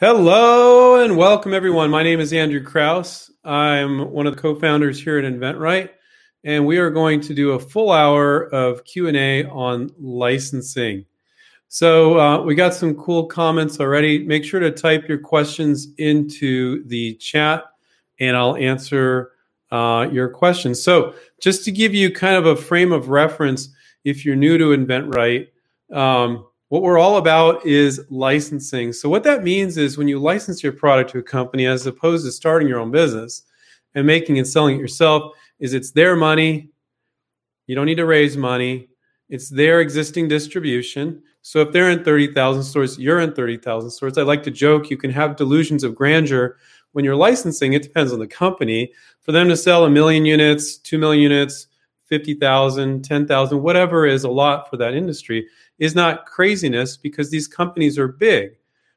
Hello and welcome everyone. My name is Andrew Krauss. I'm one of the co-founders here at InventRight, and we are going to do a full hour of Q&A on licensing. So uh, we got some cool comments already. Make sure to type your questions into the chat, and I'll answer uh, your questions. So just to give you kind of a frame of reference, if you're new to InventRight, um, what we're all about is licensing. So, what that means is when you license your product to a company, as opposed to starting your own business and making and selling it yourself, is it's their money. You don't need to raise money. It's their existing distribution. So, if they're in 30,000 stores, you're in 30,000 stores. I like to joke you can have delusions of grandeur when you're licensing. It depends on the company. For them to sell a million units, 2 million units, 50,000, 10,000, whatever is a lot for that industry is not craziness because these companies are big.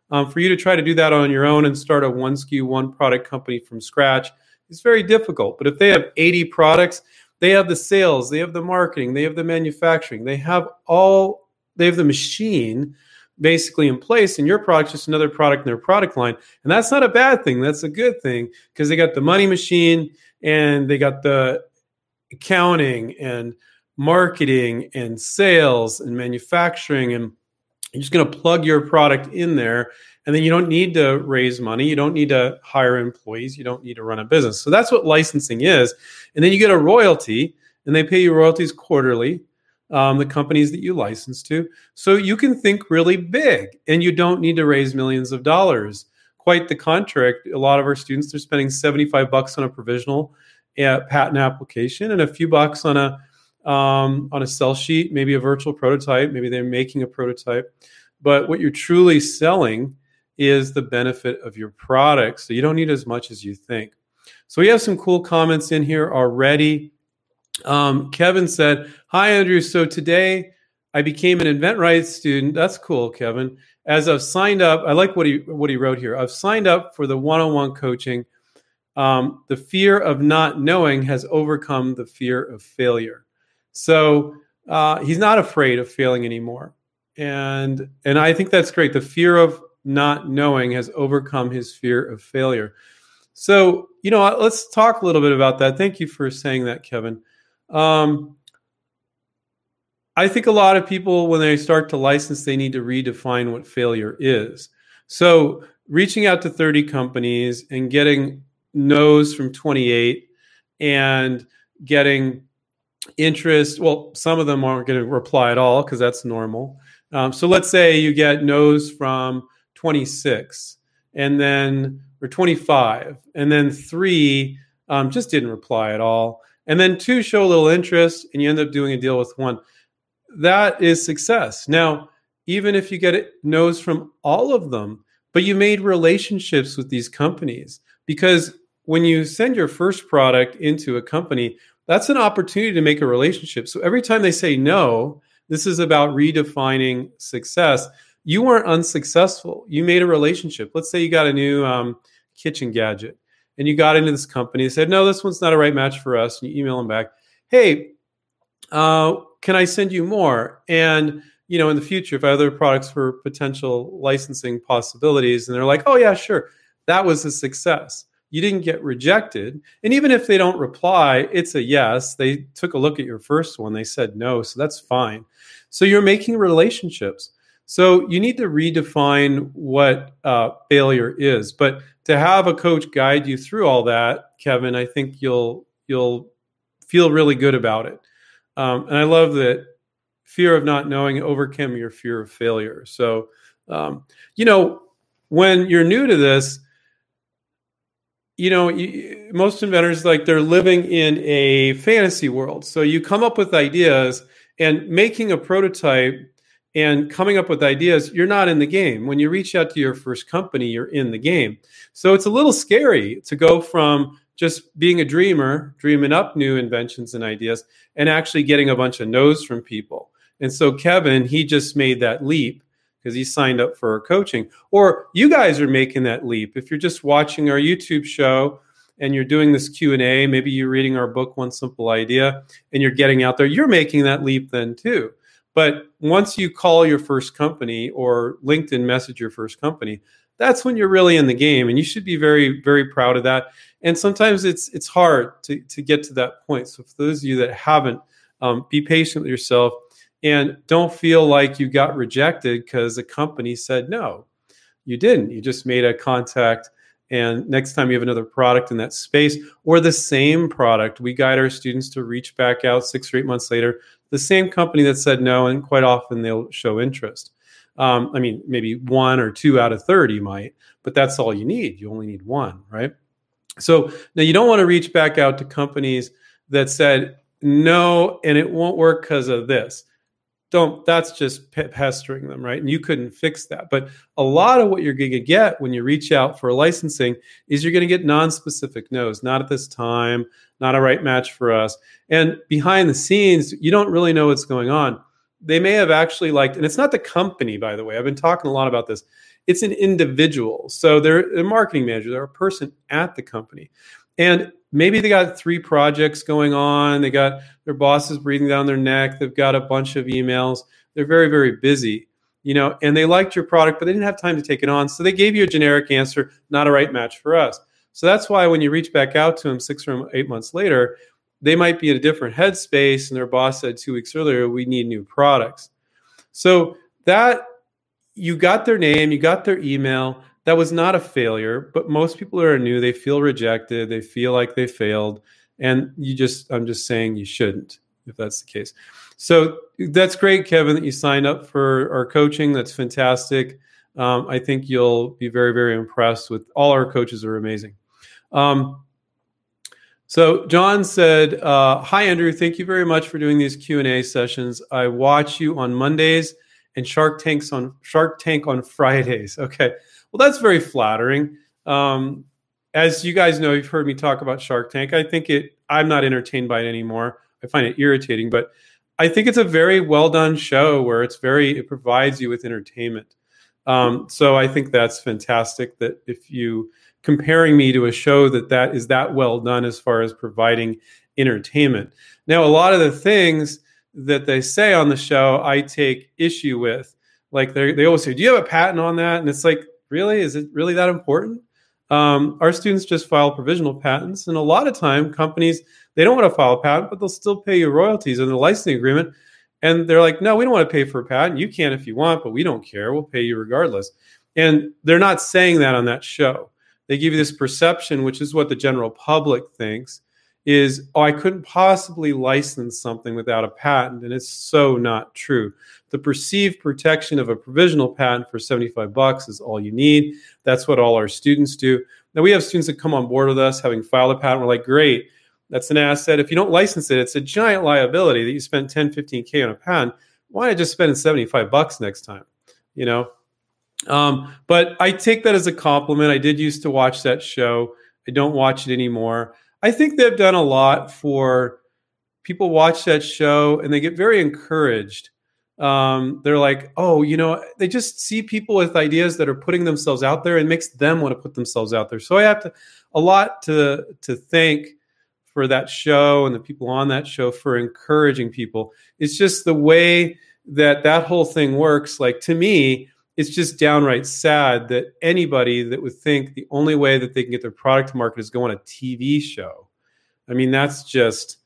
Um, for you to try to do that on your own and start a one SKU, one product company from scratch is very difficult. But if they have 80 products, they have the sales, they have the marketing, they have the manufacturing, they have all, they have the machine basically in place, and your product's just another product in their product line. And that's not a bad thing. That's a good thing because they got the money machine and they got the accounting and marketing and sales and manufacturing and you're just going to plug your product in there and then you don't need to raise money you don't need to hire employees you don't need to run a business. So that's what licensing is. And then you get a royalty and they pay you royalties quarterly um, the companies that you license to. So you can think really big and you don't need to raise millions of dollars. Quite the contrary a lot of our students they're spending 75 bucks on a provisional uh, patent application and a few bucks on a um, on a sell sheet, maybe a virtual prototype, maybe they're making a prototype. But what you're truly selling is the benefit of your product. So you don't need as much as you think. So we have some cool comments in here already. Um, Kevin said, Hi, Andrew. So today I became an InventRight student. That's cool, Kevin. As I've signed up, I like what he what he wrote here. I've signed up for the one-on-one coaching. Um, the fear of not knowing has overcome the fear of failure. So uh, he's not afraid of failing anymore, and and I think that's great. The fear of not knowing has overcome his fear of failure. So you know, let's talk a little bit about that. Thank you for saying that, Kevin. Um, I think a lot of people, when they start to license, they need to redefine what failure is. So, reaching out to 30 companies and getting no's from 28 and getting interest well some of them aren't going to reply at all because that's normal. Um, so let's say you get no's from 26 and then or 25 and then three um, just didn't reply at all. And then two show a little interest and you end up doing a deal with one. That is success. Now even if you get no's from all of them but you made relationships with these companies because when you send your first product into a company that's an opportunity to make a relationship. So every time they say no, this is about redefining success. You weren't unsuccessful. You made a relationship. Let's say you got a new um, kitchen gadget and you got into this company and said, no, this one's not a right match for us. And you email them back, hey, uh, can I send you more? And you know, in the future, if I have other products for potential licensing possibilities, and they're like, oh yeah, sure, that was a success you didn't get rejected. And even if they don't reply, it's a yes. They took a look at your first one, they said no, so that's fine. So you're making relationships. So you need to redefine what uh, failure is. But to have a coach guide you through all that, Kevin, I think you'll you'll feel really good about it. Um, and I love that fear of not knowing overcame your fear of failure. So um, you know when you're new to this you know, you, most inventors like they're living in a fantasy world. So you come up with ideas and making a prototype and coming up with ideas, you're not in the game. When you reach out to your first company, you're in the game. So it's a little scary to go from just being a dreamer, dreaming up new inventions and ideas, and actually getting a bunch of no's from people. And so Kevin, he just made that leap because he signed up for our coaching. Or you guys are making that leap. If you're just watching our YouTube show and you're doing this Q&A, maybe you're reading our book One Simple Idea and you're getting out there, you're making that leap then too. But once you call your first company or LinkedIn message your first company, that's when you're really in the game, and you should be very, very proud of that. And sometimes it's it's hard to to get to that point. So for those of you that haven't, um, be patient with yourself and don't feel like you got rejected because the company said no. You didn't. You just made a contact and next time you have another product in that space or the same product, we guide our students to reach back out six or eight months later. The same company that said no, and quite often they'll show interest. Um, I mean, maybe one or two out of 30 might, but that's all you need. You only need one, right? So now you don't want to reach back out to companies that said no and it won't work because of this don't that's just pestering them right? And you couldn't fix that. But a lot of what you're going to get when you reach out for licensing is you're going to get non-specific no's not at this time not a right match for us. And behind the scenes you don't really know what's going on. They may have actually liked and it's not the company by the way i've been talking a lot about this. It's an individual. So they're a marketing manager they're a person at the company and maybe they got three projects going on. They got their bosses breathing down their neck. They've got a bunch of emails. They're very, very busy, you know, and they liked your product, but they didn't have time to take it on. So they gave you a generic answer, not a right match for us. So that's why when you reach back out to them six or eight months later, they might be in a different headspace, and their boss said two weeks earlier, we need new products. So that you got their name, you got their email, that was not a failure, but most people are new. They feel rejected. They feel like they failed. And you just, I'm just saying you shouldn't if that's the case. So that's great, Kevin, that you signed up for our coaching. That's fantastic. Um, I think you'll be very, very impressed with all our coaches are amazing. Um, so John said, uh, "Hi Andrew, thank you very much for doing these Q and A sessions. I watch you on Mondays and Shark Tanks on Shark Tank on Fridays. Okay, well, that's very flattering. Um, as you guys know, you've heard me talk about Shark Tank. I think it. I'm not entertained by it anymore. I find it irritating, but I think it's a very well done show where it's very. It provides you with entertainment. Um, so I think that's fantastic. That if you comparing me to a show that that is that well done as far as providing entertainment. Now, a lot of the things that they say on the show, I take issue with. Like they they always say, "Do you have a patent on that?" And it's like really? Is it really that important? Um, our students just file provisional patents and a lot of time companies they don't want to file a patent but they'll still pay you royalties in the licensing agreement and they're like no we don't want to pay for a patent. You can if you want but we don't care. We'll pay you regardless. And they're not saying that on that show. They give you this perception which is what the general public thinks is oh i couldn't possibly license something without a patent and it's so not true. The perceived protection of a provisional patent for 75 bucks is all you need. That's what all our students do. Now we have students that come on board with us having filed a patent. We're like great. That's an asset. If you don't license it it's a giant liability that you spent 10 15k on a patent. Why not just spend 75 bucks next time? You know? Um, but i take that as a compliment. I did used to watch that show. I don't watch it anymore I think they've done a lot for people watch that show and they get very encouraged. Um, they're like, oh, you know, they just see people with ideas that are putting themselves out there and makes them want to put themselves out there. So I have to a lot to to thank for that show and the people on that show for encouraging people. It's just the way that that whole thing works. Like to me, it's just downright sad that anybody that would think the only way that they can get their product to market is go on a TV show. I mean, that's just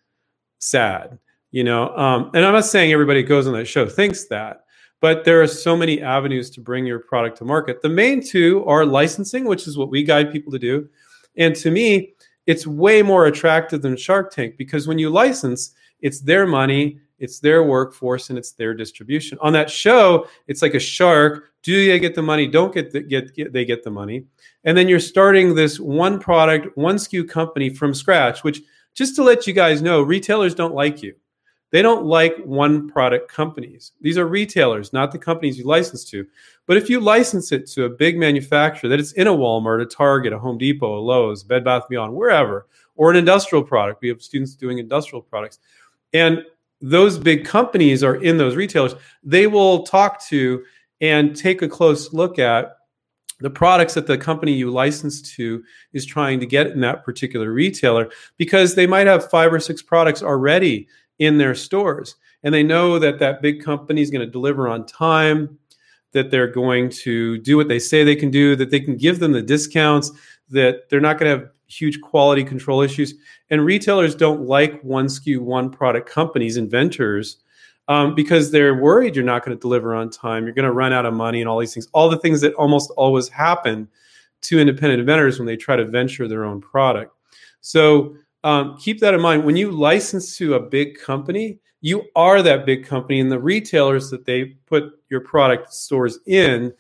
sad, you know. Um, and I'm not saying everybody goes on that show thinks that, but there are so many avenues to bring your product to market. The main two are licensing, which is what we guide people to do, and to me, it's way more attractive than Shark Tank because when you license, it's their money it's their workforce and it's their distribution. On that show, it's like a shark. Do they get the money? Don't get, the, get, get they get the money? And then you're starting this one product, one SKU company from scratch. Which, just to let you guys know, retailers don't like you. They don't like one product companies. These are retailers, not the companies you license to. But if you license it to a big manufacturer that it's in a Walmart, a Target, a Home Depot, a Lowe's, Bed Bath Beyond, wherever, or an industrial product, we have students doing industrial products, and those big companies are in those retailers, they will talk to and take a close look at the products that the company you license to is trying to get in that particular retailer because they might have five or six products already in their stores. and they know that that big company is going to deliver on time, that they're going to do what they say they can do, that they can give them the discounts, that they're not going to have huge quality control issues. And retailers don't like one SKU, one product companies, inventors, um, because they're worried you're not going to deliver on time, you're going to run out of money, and all these things. All the things that almost always happen to independent inventors when they try to venture their own product. So um, keep that in mind. When you license to a big company, you are that big company, and the retailers that they put your product stores in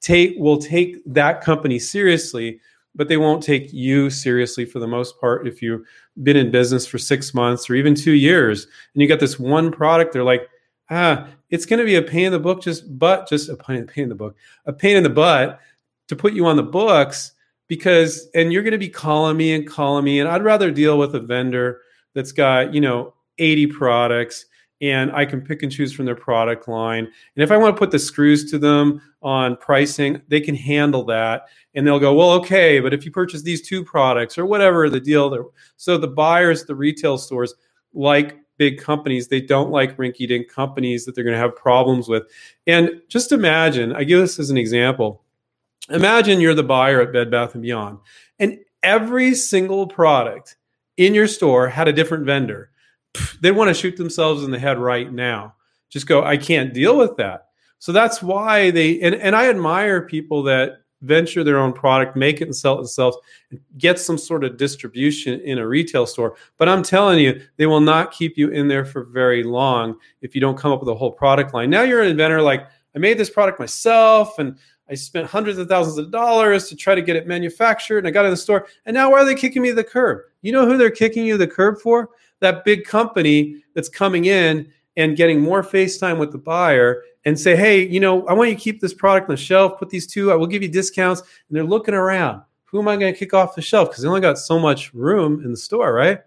take will take that company seriously but they won't take you seriously for the most part. If you've been in business for six months or even two years and you got this one product they're like ah it's going to be a pain in the book just but just a pain, pain in the book a pain in the butt to put you on the books because and you're going to be calling me and calling me and i'd rather deal with a vendor that's got you know 80 products and I can pick and choose from their product line. And if I want to put the screws to them on pricing, they can handle that. And they'll go, well, okay, but if you purchase these two products or whatever the deal, so the buyers, the retail stores, like big companies, they don't like rinky dink companies that they're going to have problems with. And just imagine, I give this as an example. Imagine you're the buyer at Bed Bath and Beyond, and every single product in your store had a different vendor they want to shoot themselves in the head right now. Just go, I can't deal with that. So that's why they and, and I admire people that venture their own product, make it and sell it themselves, get some sort of distribution in a retail store. But I'm telling you, they will not keep you in there for very long if you don't come up with a whole product line. Now you're an inventor, like I made this product myself and I spent hundreds of thousands of dollars to try to get it manufactured and I got it in the store. And now why are they kicking me to the curb? You know who they're kicking you the curb for? That big company that's coming in and getting more FaceTime with the buyer and say, hey, you know, I want you to keep this product on the shelf, put these two, I will give you discounts. And they're looking around. Who am I going to kick off the shelf? Because they only got so much room in the store, right?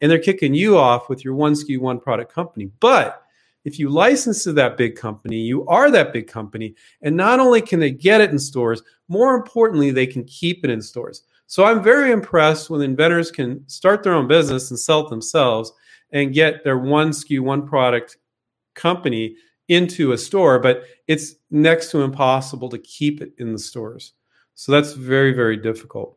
And they're kicking you off with your one SKU, one product company. But if you license to that big company, you are that big company. And not only can they get it in stores, more importantly, they can keep it in stores. So I'm very impressed when inventors can start their own business and sell it themselves and get their one SKU, one product company into a store, but it's next to impossible to keep it in the stores. So that's very, very difficult.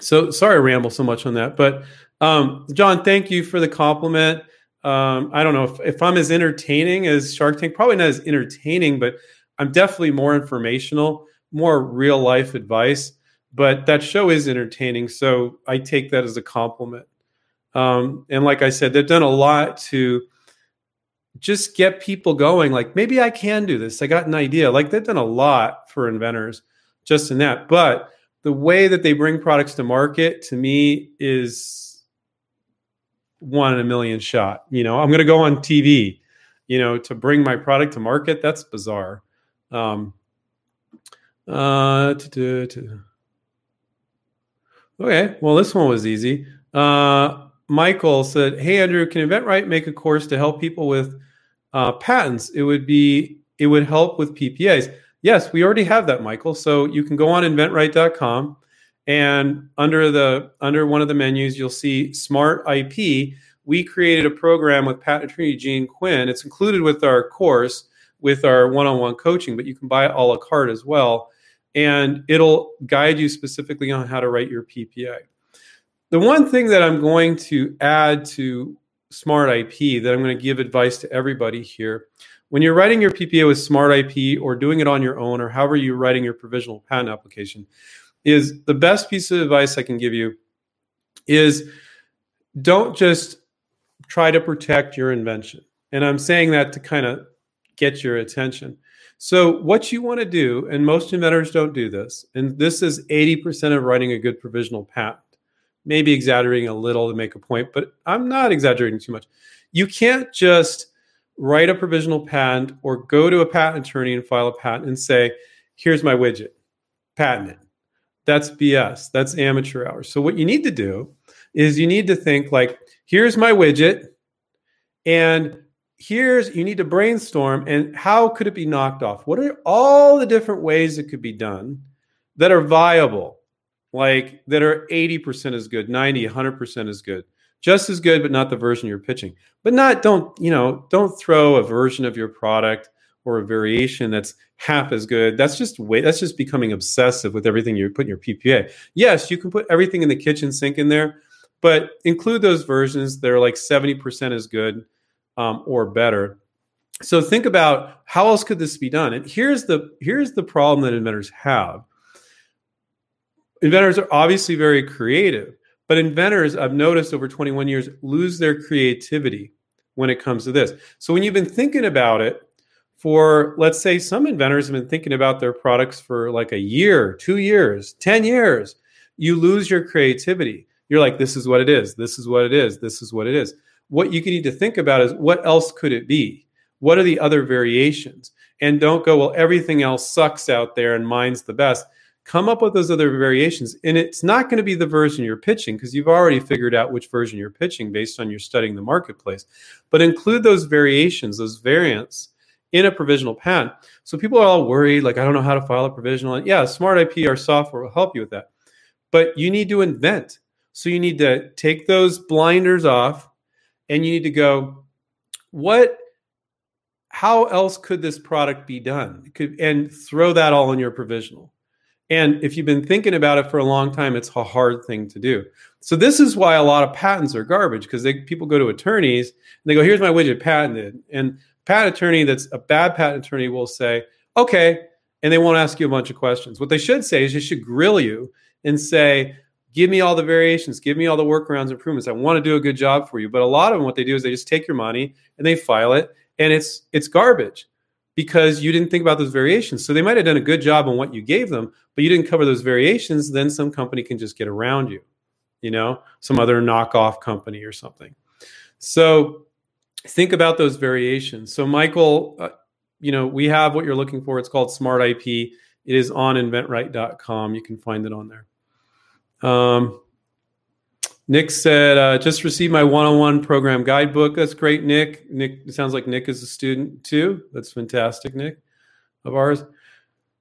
So sorry I ramble so much on that, but um, John, thank you for the compliment. Um, I don't know if, if I'm as entertaining as Shark Tank, probably not as entertaining, but I'm definitely more informational, more real life advice but that show is entertaining. So I take that as a compliment. Um, and like I said, they've done a lot to just get people going. Like maybe I can do this. I got an idea. Like they've done a lot for inventors just in that. But the way that they bring products to market to me is one in a million shot. You know, I'm going to go on TV, you know, to bring my product to market. That's bizarre. Um, uh, to, to, to, Okay, well, this one was easy. Uh, Michael said, "Hey Andrew, can InventRight make a course to help people with uh, patents? It would be it would help with PPAs." Yes, we already have that, Michael. So you can go on InventRight.com, and under the under one of the menus, you'll see Smart IP. We created a program with patent attorney Gene Quinn. It's included with our course with our one-on-one coaching, but you can buy it a la carte as well and it'll guide you specifically on how to write your PPA. The one thing that I'm going to add to Smart IP that I'm going to give advice to everybody here when you're writing your PPA with Smart IP or doing it on your own or however you're writing your provisional patent application is the best piece of advice I can give you is don't just try to protect your invention. And I'm saying that to kind of get your attention. So, what you want to do, and most inventors don't do this, and this is 80% of writing a good provisional patent, maybe exaggerating a little to make a point, but I'm not exaggerating too much. You can't just write a provisional patent or go to a patent attorney and file a patent and say, here's my widget, patent it. That's BS. That's amateur hours. So, what you need to do is you need to think like, here's my widget, and here's you need to brainstorm and how could it be knocked off what are all the different ways it could be done that are viable like that are 80% as good 90 100% as good just as good, but not the version you're pitching. But not don't you know don't throw a version of your product or a variation that's half as good. That's just way that's just becoming obsessive with everything you put in your PPA. Yes, you can put everything in the kitchen sink in there, but include those versions that are like 70% as good um, or better. So think about how else could this be done? And here's the here's the problem that inventors have. Inventors are obviously very creative, but inventors I've noticed over 21 years lose their creativity when it comes to this. So when you've been thinking about it, for let's say some inventors have been thinking about their products for like a year, two years, 10 years, you lose your creativity. You're like, this is what it is, this is what it is, this is what it is. What you need to think about is what else could it be? What are the other variations? And don't go, well, everything else sucks out there and mine's the best. Come up with those other variations. And it's not going to be the version you're pitching because you've already figured out which version you're pitching based on your studying the marketplace. But include those variations, those variants in a provisional patent. So people are all worried, like, I don't know how to file a provisional. And yeah, Smart IP, our software will help you with that. But you need to invent. So you need to take those blinders off and you need to go, what, how else could this product be done? Could, and throw that all in your provisional. And if you've been thinking about it for a long time, it's a hard thing to do. So this is why a lot of patents are garbage because people go to attorneys and they go, "Here's my widget patented," and patent attorney that's a bad patent attorney will say, okay, and they won't ask you a bunch of questions. What they should say is they should grill you and say, give me all the variations, give me all the workarounds, improvements. I want to do a good job for you. But a lot of them, what they do is they just take your money and they file it, and it's it's garbage because you didn't think about those variations. So they might have done a good job on what you gave them, but you didn't cover those variations. Then some company can just get around you, you know, some other knockoff company or something. So think about those variations. So, Michael, uh, you know, we have what you're looking for. It's called Smart IP. It is on inventright.com. You can find it on there. Um, Nick said, uh, just received my one-on-one program guidebook. That's great, Nick. Nick, sounds like Nick is a student too. That's fantastic, Nick, of ours.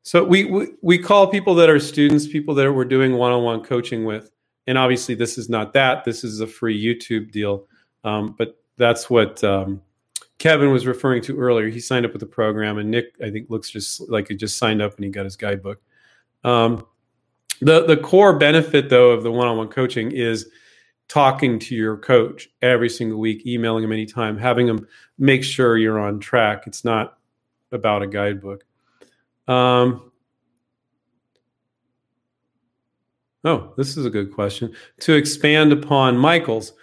So we, we, we call people that are students, people that we're doing one-on-one coaching with. And obviously this is not that. This is a free YouTube deal. Um, but that's what um, Kevin was referring to earlier. He signed up with the program, and Nick, I think, looks just like he just signed up and he got his guidebook. Um, the the core benefit, though, of the one-on-one coaching is talking to your coach every single week, emailing him anytime, having him make sure you're on track. It's not about a guidebook. Um, oh, this is a good question. To expand upon Michael's,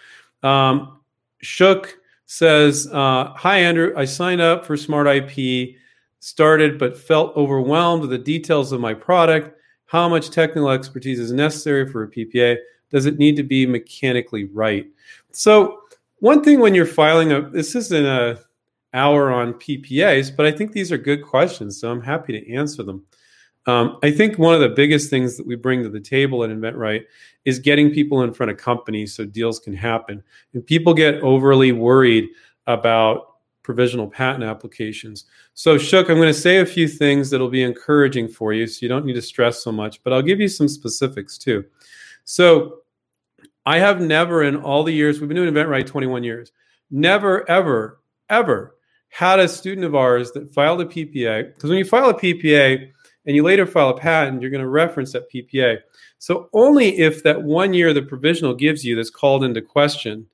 um, Shook says, uh, Hi, Andrew. I signed up for Smart IP, started, but felt overwhelmed with the details of my product. How much technical expertise is necessary for a PPA? Does it need to be mechanically right? So, one thing when you're filing a, this isn't a hour on PPAs, but I think these are good questions, so I'm happy to answer them. Um, I think one of the biggest things that we bring to the table at InventRight is getting people in front of companies so deals can happen. And people get overly worried about provisional patent applications. So, Shook, I'm going to say a few things that'll be encouraging for you, so you don't need to stress so much, but I'll give you some specifics too. So, I have never, in all the years we've been doing InventRight 21 years, never, ever, ever had a student of ours that filed a PPA. Because when you file a PPA, and you later file a patent, you're going to reference that PPA. So only if that one year the provisional gives you that's called into question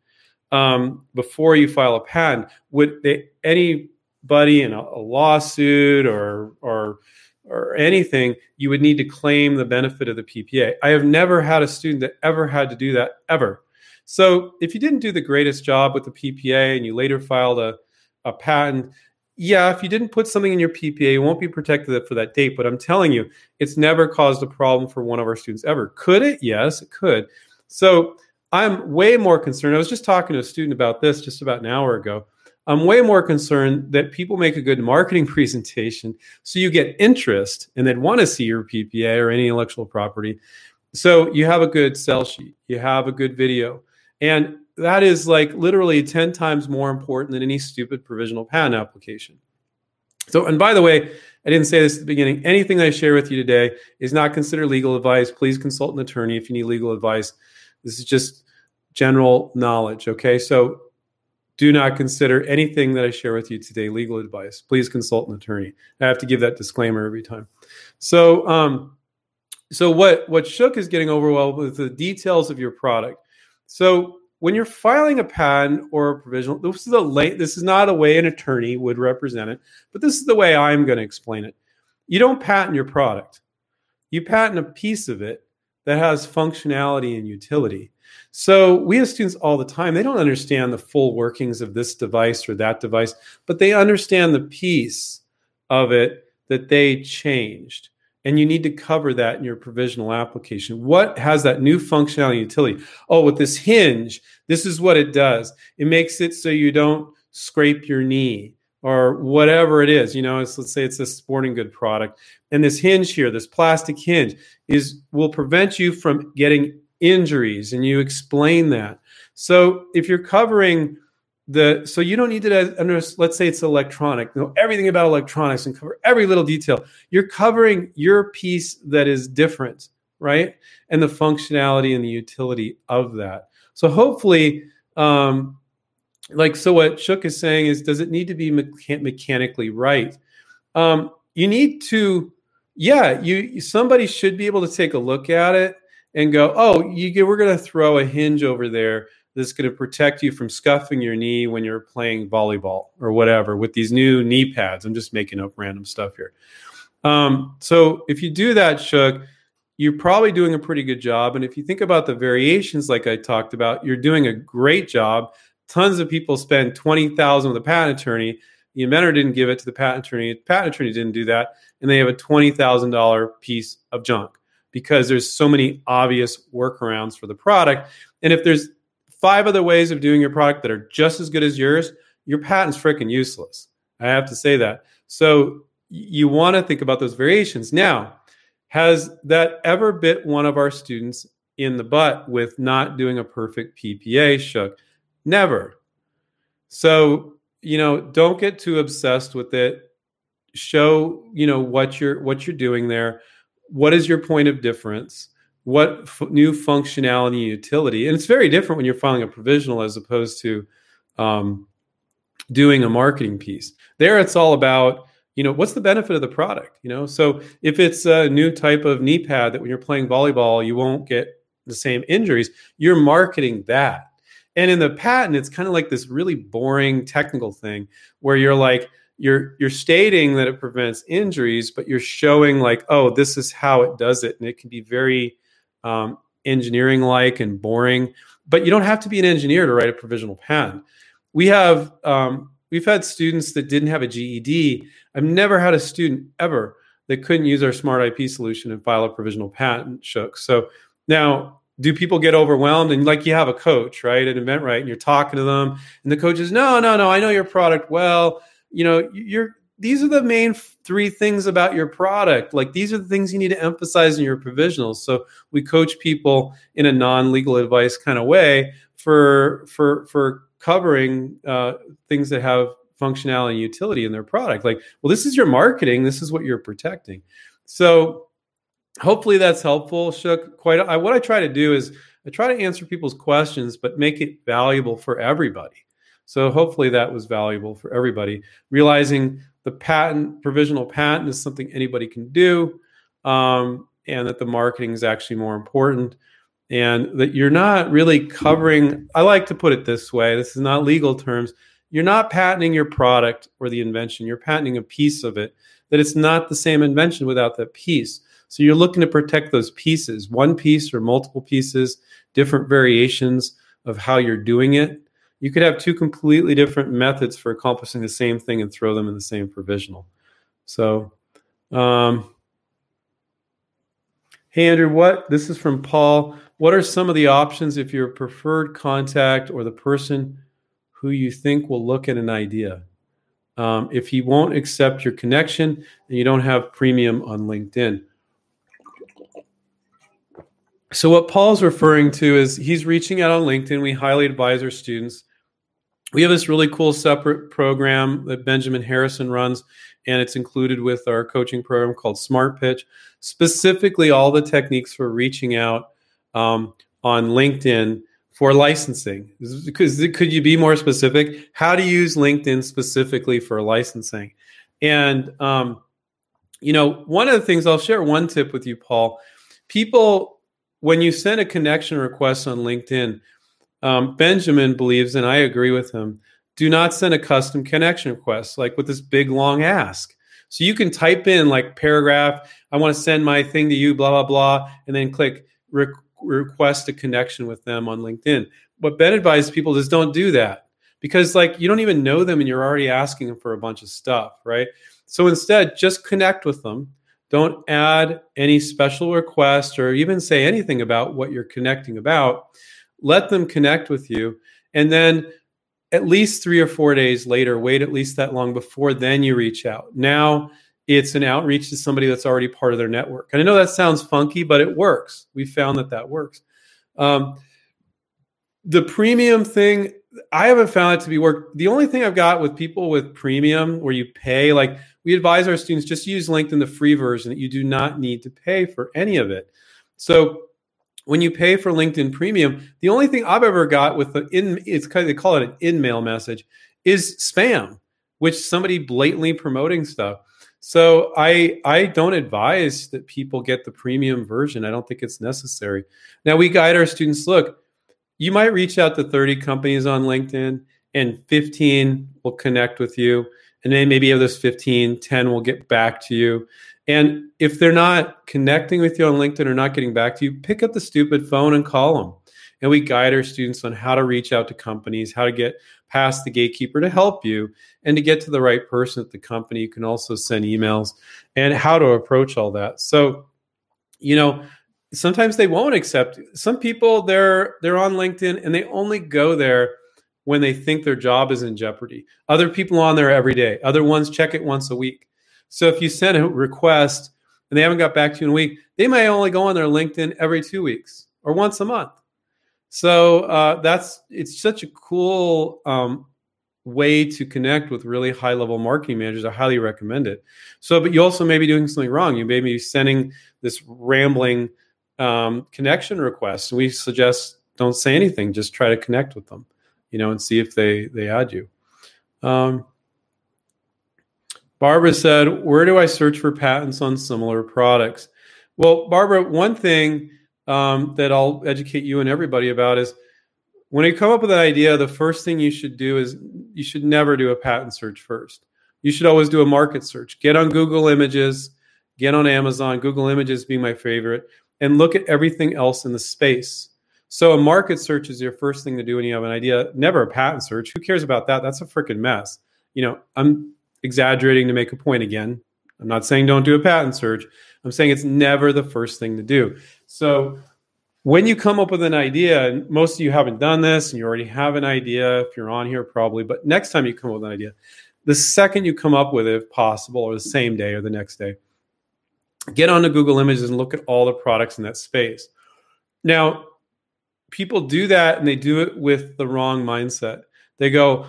um, before you file a patent would they, anybody in a, a lawsuit or or or anything you would need to claim the benefit of the PPA. I have never had a student that ever had to do that ever. So if you didn't do the greatest job with the PPA and you later filed a, a patent, yeah, if you didn't put something in your PPA, you won't be protected for that date. But I'm telling you, it's never caused a problem for one of our students ever. Could it? Yes, it could. So I'm way more concerned. I was just talking to a student about this just about an hour ago. I'm way more concerned that people make a good marketing presentation so you get interest and they'd want to see your PPA or any intellectual property. So you have a good sell sheet, you have a good video. And that is like literally 10 times more important than any stupid provisional patent application. So, and by the way, I didn't say this at the beginning. Anything I share with you today is not considered legal advice. Please consult an attorney if you need legal advice. This is just general knowledge. Okay, so do not consider anything that I share with you today legal advice. Please consult an attorney. I have to give that disclaimer every time. So, um, so what what Shook is getting overwhelmed with the details of your product. So when you're filing a patent or a provisional, this is a late, this is not a way an attorney would represent it, but this is the way I'm going to explain it. You don't patent your product. You patent a piece of it that has functionality and utility. So we have students all the time, they don't understand the full workings of this device or that device, but they understand the piece of it that they changed. And you need to cover that in your provisional application. What has that new functionality utility? Oh, with this hinge, this is what it does. It makes it so you don't scrape your knee or whatever it is. You know, let's say it's a sporting good product. And this hinge here, this plastic hinge, is will prevent you from getting injuries. And you explain that. So if you're covering the so you don't need to under let's say it's electronic know everything about electronics and cover every little detail you're covering your piece that is different right and the functionality and the utility of that so hopefully um like so what shook is saying is does it need to be mecha- mechanically right um you need to yeah you somebody should be able to take a look at it and go oh you we're going to throw a hinge over there that's going to protect you from scuffing your knee when you're playing volleyball or whatever with these new knee pads. I'm just making up random stuff here. Um, so if you do that, Shook, you're probably doing a pretty good job. And if you think about the variations, like I talked about, you're doing a great job. Tons of people spend twenty thousand with a patent attorney. The inventor didn't give it to the patent attorney. The patent attorney didn't do that, and they have a twenty thousand dollar piece of junk because there's so many obvious workarounds for the product. And if there's five other ways of doing your product that are just as good as yours, your patent's freaking useless. I have to say that. So you want to think about those variations. Now, has that ever bit one of our students in the butt with not doing a perfect PPA shook? Never. So, you know, don't get too obsessed with it. Show, you know, what you're what you're doing there. What is your point of difference? what f- new functionality and utility? And it's very different when you're filing a provisional as opposed to um, doing a marketing piece. There it's all about you know what's the benefit of the product you know? So if it's a new type of knee pad that when you're playing volleyball you won't get the same injuries you're marketing that. And in the patent it's kind of like this really boring technical thing where you're like you're you're stating that it prevents injuries but you're showing like oh this is how it does it and it can be very um, engineering like and boring. But you don't have to be an engineer to write a provisional patent. We have um, we've had students that didn't have a GED. I've never had a student ever that couldn't use our smart IP solution and file a provisional patent. Shook. So now do people get overwhelmed and like you have a coach right at InventRight and you're talking to them and the coach is no no no i know your product well you know you're these are the main three things about your product. Like these are the things you need to emphasize in your provisionals. So we coach people in a non-legal advice kind of way for for for covering uh, things that have functionality and utility in their product. Like, well, this is your marketing. This is what you're protecting. So hopefully that's helpful. Shook quite. I, what I try to do is I try to answer people's questions, but make it valuable for everybody. So hopefully that was valuable for everybody. Realizing the patent provisional patent is something anybody can do um, and that the marketing is actually more important and that you're not really covering i like to put it this way this is not legal terms you're not patenting your product or the invention you're patenting a piece of it that it's not the same invention without that piece so you're looking to protect those pieces one piece or multiple pieces different variations of how you're doing it you could have two completely different methods for accomplishing the same thing and throw them in the same provisional. So, um, hey, Andrew, what this is from Paul. What are some of the options if your preferred contact or the person who you think will look at an idea? Um, if he won't accept your connection and you don't have premium on LinkedIn. So, what Paul's referring to is he's reaching out on LinkedIn. We highly advise our students we have this really cool separate program that Benjamin Harrison runs, and it's included with our coaching program called Smart Pitch. Specifically, all the techniques for reaching out um, on LinkedIn for licensing. Because could you be more specific? How to use LinkedIn specifically for licensing? And um, you know, one of the things I'll share one tip with you, Paul. People, when you send a connection request on LinkedIn, um, Benjamin believes, and I agree with him, do not send a custom connection request like with this big long ask. So you can type in like paragraph, I want to send my thing to you, blah, blah, blah, and then click re- request a connection with them on LinkedIn. What Ben advises people is don't do that because like you don't even know them and you're already asking them for a bunch of stuff, right? So instead, just connect with them. Don't add any special request or even say anything about what you're connecting about. Let them connect with you. And then at least three or four days later, wait at least that long before then you reach out. Now it's an outreach to somebody that's already part of their network. And I know that sounds funky, but it works. We found that that works. Um, the premium thing, I haven't found it to be work. The only thing I've got with people with premium where you pay, like we advise our students just use LinkedIn, the free version, that you do not need to pay for any of it. So when you pay for LinkedIn Premium, the only thing I've ever got with the in it's kind of they call it an in-mail message is spam, which somebody blatantly promoting stuff. So I I don't advise that people get the premium version. I don't think it's necessary. Now we guide our students, look, you might reach out to 30 companies on LinkedIn and 15 will connect with you. And then maybe of those 15, 10 will get back to you. And if they're not connecting with you on LinkedIn or not getting back to you, pick up the stupid phone and call them. And we guide our students on how to reach out to companies, how to get past the gatekeeper to help you, and to get to the right person at the company. You can also send emails and how to approach all that. So, you know, sometimes they won't accept. Some people they're they're on LinkedIn and they only go there when they think their job is in jeopardy. Other people on there every day. Other ones check it once a week. So if you send a request and they haven't got back to you in a week, they may only go on their LinkedIn every two weeks or once a month. So uh, that's it's such a cool um, way to connect with really high level marketing managers. I highly recommend it. So, but you also may be doing something wrong. You may be sending this rambling um, connection request. We suggest don't say anything. Just try to connect with them, you know, and see if they they add you. Um, Barbara said, Where do I search for patents on similar products? Well, Barbara, one thing um, that I'll educate you and everybody about is when you come up with an idea, the first thing you should do is you should never do a patent search first. You should always do a market search. Get on Google Images, get on Amazon, Google Images being my favorite, and look at everything else in the space. So a market search is your first thing to do when you have an idea. Never a patent search. Who cares about that? That's a freaking mess. You know, I'm exaggerating to make a point again. I'm not saying don't do a patent search. I'm saying it's never the first thing to do. So when you come up with an idea, and most of you haven't done this and you already have an idea, if you're on here probably, but next time you come up with an idea, the second you come up with it, if possible, or the same day or the next day, get onto Google Images and look at all the products in that space. Now, people do that and they do it with the wrong mindset. They go,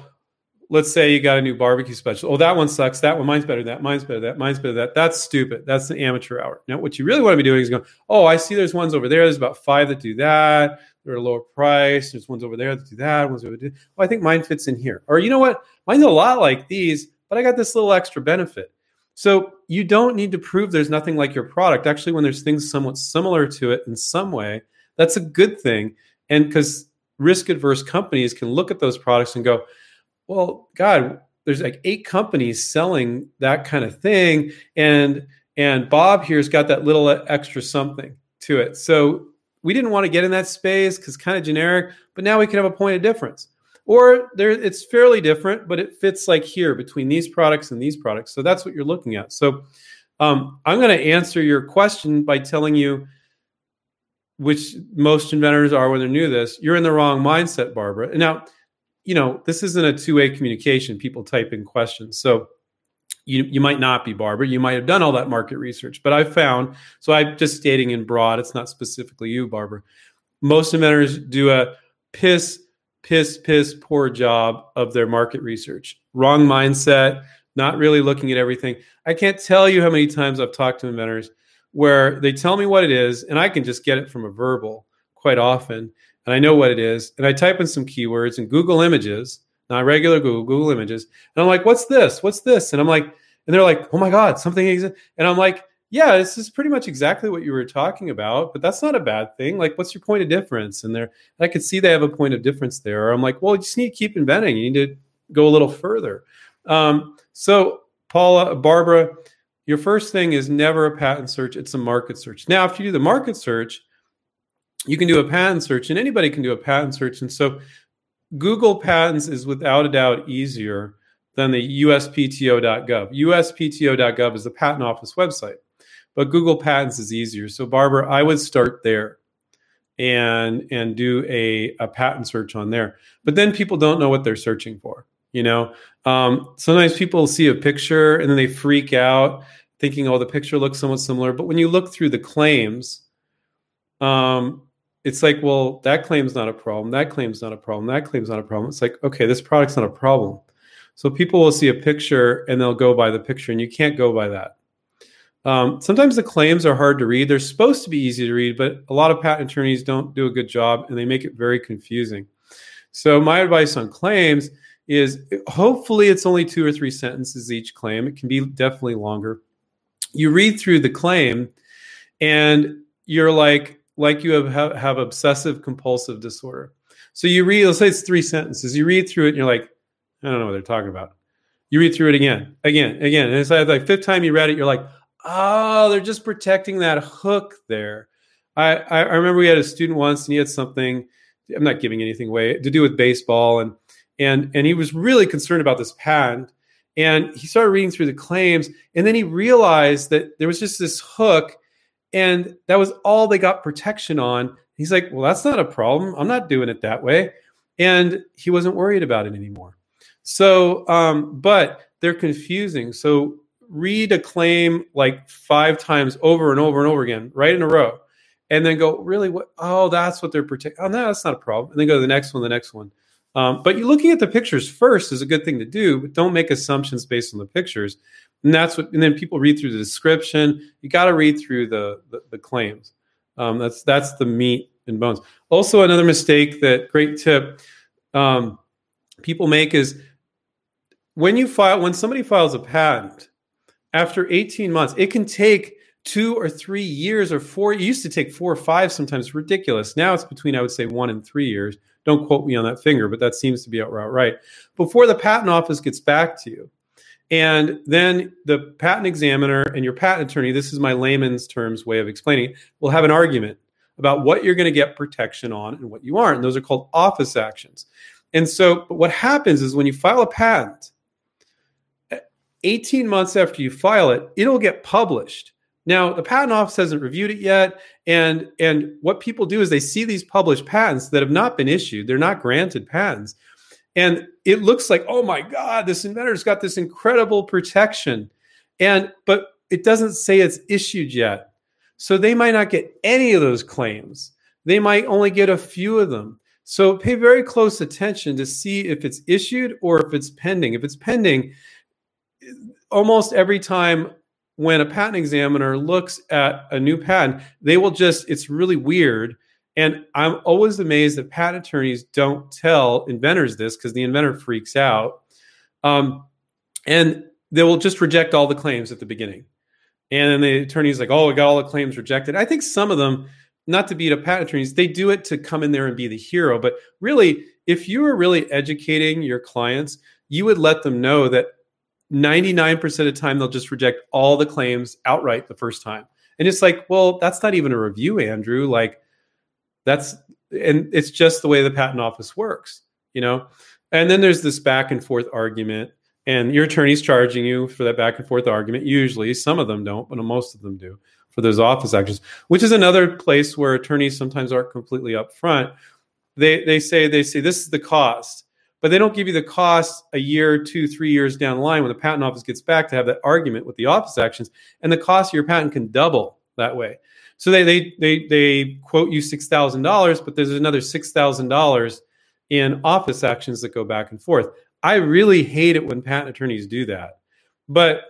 let's say you got a new barbecue special. Oh, that one sucks. That one, mine's better than that. Mine's better than that. Mine's better than that. That's stupid. That's the amateur hour. Now, what you really want to be doing is going, oh, I see there's ones over there. There's about five that do that. They're a lower price. There's ones over there that do that. Ones over there. Well, I think mine fits in here. Or you know what? Mine's a lot like these, but I got this little extra benefit. So you don't need to prove there's nothing like your product. Actually, when there's things somewhat similar to it in some way, that's a good thing. And because risk adverse companies can look at those products and go, well, God, there's like eight companies selling that kind of thing, and and Bob here's got that little extra something to it. So we didn't want to get in that space because kind of generic, but now we can have a point of difference. Or there, it's fairly different, but it fits like here between these products and these products. So that's what you're looking at. So um, I'm going to answer your question by telling you which most inventors are when they're new to this. You're in the wrong mindset, Barbara. Now, you know, this isn't a two-way communication. People type in questions. So you, you might not be Barbara. You might have done all that market research. But I've found, so I'm just stating in broad, it's not specifically you, Barbara. Most inventors do a piss, piss, piss poor job of their market research. Wrong mindset, not really looking at everything. I can't tell you how many times I've talked to inventors where they tell me what it is, and I can just get it from a verbal quite often, and I know what it is, and I type in some keywords and Google Images, not regular Google, Google Images, and I'm like, "What's this? What's this?" And I'm like, and they're like, "Oh my God, something exists," and I'm like, "Yeah, this is pretty much exactly what you were talking about, but that's not a bad thing. Like, what's your point of difference?" And they're, I could see they have a point of difference there. Or I'm like, "Well, you just need to keep inventing. You need to go a little further." Um, so, Paula, Barbara, your first thing is never a patent search; it's a market search. Now, if you do the market search you can do a patent search and anybody can do a patent search and so google patents is without a doubt easier than the uspto.gov uspto.gov is the patent office website but google patents is easier. So barbara i would start there and and do a, a patent search on there. But then people don't know what they're searching for you know? Um, sometimes people see a picture and then they freak out thinking oh the picture looks somewhat similar. But when you look through the claims um, it's like, well, that claim's not a problem. That claim's not a problem. That claim's not a problem. It's like, okay, this product's not a problem. So people will see a picture and they'll go by the picture, and you can't go by that. Um, sometimes the claims are hard to read. They're supposed to be easy to read, but a lot of patent attorneys don't do a good job and they make it very confusing. So, my advice on claims is hopefully it's only two or three sentences each claim. It can be definitely longer. You read through the claim and you're like, like you have, have, obsessive compulsive disorder. So you read, let's say it's three sentences. You read through it and you're like, I don't know what they're talking about. You read through it again, again, again. And it's like, like fifth time you read it, you're like, oh, they're just protecting that hook there. I, I remember we had a student once and he had something, I'm not giving anything away, to do with baseball. And, and, and he was really concerned about this patent. And he started reading through the claims. And then he realized that there was just this hook and that was all they got protection on. He's like, well, that's not a problem. I'm not doing it that way. And he wasn't worried about it anymore. So, um, but they're confusing. So read a claim like five times over and over and over again, right in a row, and then go, really? What? Oh, that's what they're protecting. Oh, no, that's not a problem. And then go to the next one, the next one. Um, but you looking at the pictures first is a good thing to do, but don't make assumptions based on the pictures and that's what and then people read through the description. You got to read through the the, the claims. Um, that's that's the meat and bones. Also another mistake that great tip um, people make is when you file when somebody files a patent after 18 months it can take two or three years or four it used to take four or five sometimes ridiculous. Now it's between i would say one and three years. Don't quote me on that finger but that seems to be outright right. Before the patent office gets back to you and then the patent examiner and your patent attorney, this is my layman's terms way of explaining it, will have an argument about what you're going to get protection on and what you aren't. And those are called office actions. And so what happens is when you file a patent, eh, 18 months after you file it, it'll get published. Now, the patent office hasn't reviewed it yet. And, and what people do is they see these published patents that have not been issued, they're not granted patents. And it looks like, oh my God, this inventor's got this incredible protection. And but it doesn't say it's issued yet. So they might not get any of those claims. They might only get a few of them. So pay very close attention to see if it's issued or if it's pending. If it's pending, almost every time when a patent examiner looks at a new patent, they will just, it's really weird and I'm always amazed that patent attorneys don't tell inventors this because the inventor freaks out. Um, and they will just reject all the claims at the beginning. And then the attorney's like, oh, we got all the claims rejected. I think some of them, not to beat up patent attorneys, they do it to come in there and be the hero. But really, if you were really educating your clients, you would let them know that 99% of the time they'll just reject all the claims outright the first time. And it's like, well, that's not even a review, Andrew. Like, that's and it's just the way the patent office works, you know. And then there's this back and forth argument, and your attorney's charging you for that back and forth argument. Usually, some of them don't, but most of them do for those office actions, which is another place where attorneys sometimes aren't completely upfront. They they say they say this is the cost, but they don't give you the cost a year, two, three years down the line when the patent office gets back to have that argument with the office actions, and the cost of your patent can double that way. So they they they they quote you six thousand dollars, but there's another six thousand dollars in office actions that go back and forth. I really hate it when patent attorneys do that. But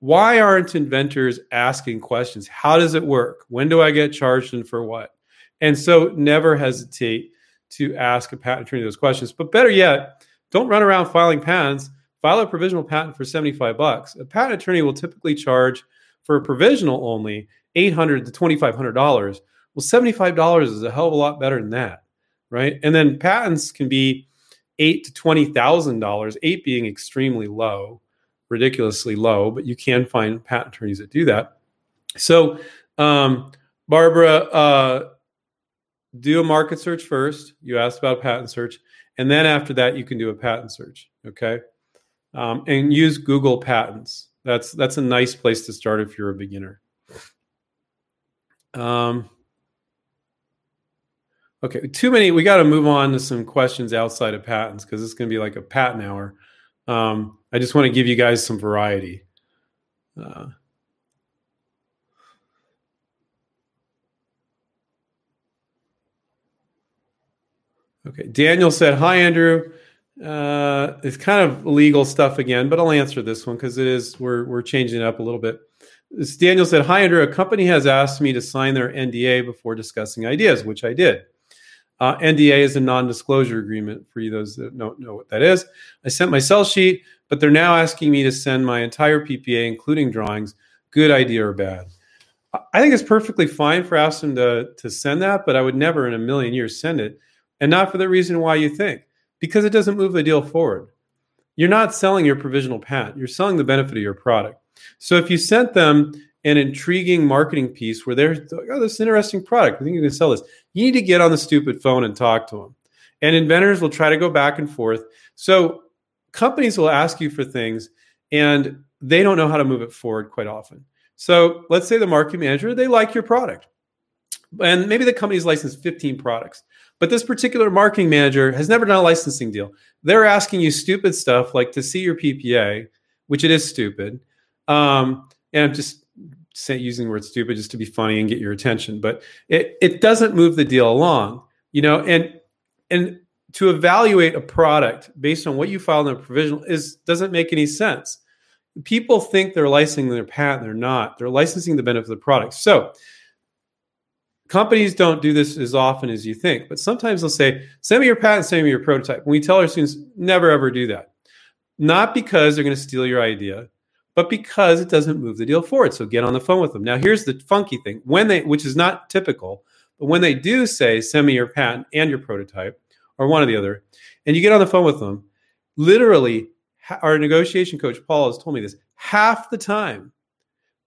why aren't inventors asking questions? How does it work? When do I get charged and for what? And so never hesitate to ask a patent attorney those questions. But better yet, don't run around filing patents. File a provisional patent for 75 bucks. A patent attorney will typically charge for a provisional only 800 to $2,500. Well, $75 is a hell of a lot better than that, right? And then patents can be eight to $20,000, eight being extremely low, ridiculously low, but you can find patent attorneys that do that. So, um, Barbara, uh, do a market search first. You asked about patent search. And then after that, you can do a patent search. Okay. Um, and use Google Patents. That's that's a nice place to start if you're a beginner. Um, okay, too many. We got to move on to some questions outside of patents because it's going to be like a patent hour. Um, I just want to give you guys some variety. Uh, Okay. Daniel said, Hi, Andrew. Uh, it's kind of legal stuff again, but I'll answer this one because it is, we're, we're changing it up a little bit. This Daniel said, Hi, Andrew. A company has asked me to sign their NDA before discussing ideas, which I did. Uh, NDA is a non disclosure agreement for you, those that don't know what that is. I sent my sell sheet, but they're now asking me to send my entire PPA, including drawings. Good idea or bad? I think it's perfectly fine for asking to, to send that, but I would never in a million years send it and not for the reason why you think, because it doesn't move the deal forward. You're not selling your provisional patent, you're selling the benefit of your product. So if you sent them an intriguing marketing piece where they're like, oh, this is an interesting product, I think you can sell this, you need to get on the stupid phone and talk to them. And inventors will try to go back and forth. So companies will ask you for things and they don't know how to move it forward quite often. So let's say the marketing manager, they like your product. And maybe the company's licensed 15 products. But this particular marketing manager has never done a licensing deal. They're asking you stupid stuff like to see your PPA, which it is stupid. Um, and I'm just saying, using the word stupid just to be funny and get your attention, but it, it doesn't move the deal along, you know, and, and to evaluate a product based on what you filed in a provisional is doesn't make any sense. People think they're licensing their patent, they're not. They're licensing the benefit of the product. So companies don't do this as often as you think, but sometimes they'll say, send me your patent, send me your prototype. And we tell our students, never ever do that. Not because they're going to steal your idea, but because it doesn't move the deal forward. So get on the phone with them. Now, here's the funky thing when they, which is not typical, but when they do say, send me your patent and your prototype, or one or the other, and you get on the phone with them, literally, our negotiation coach, Paul, has told me this half the time,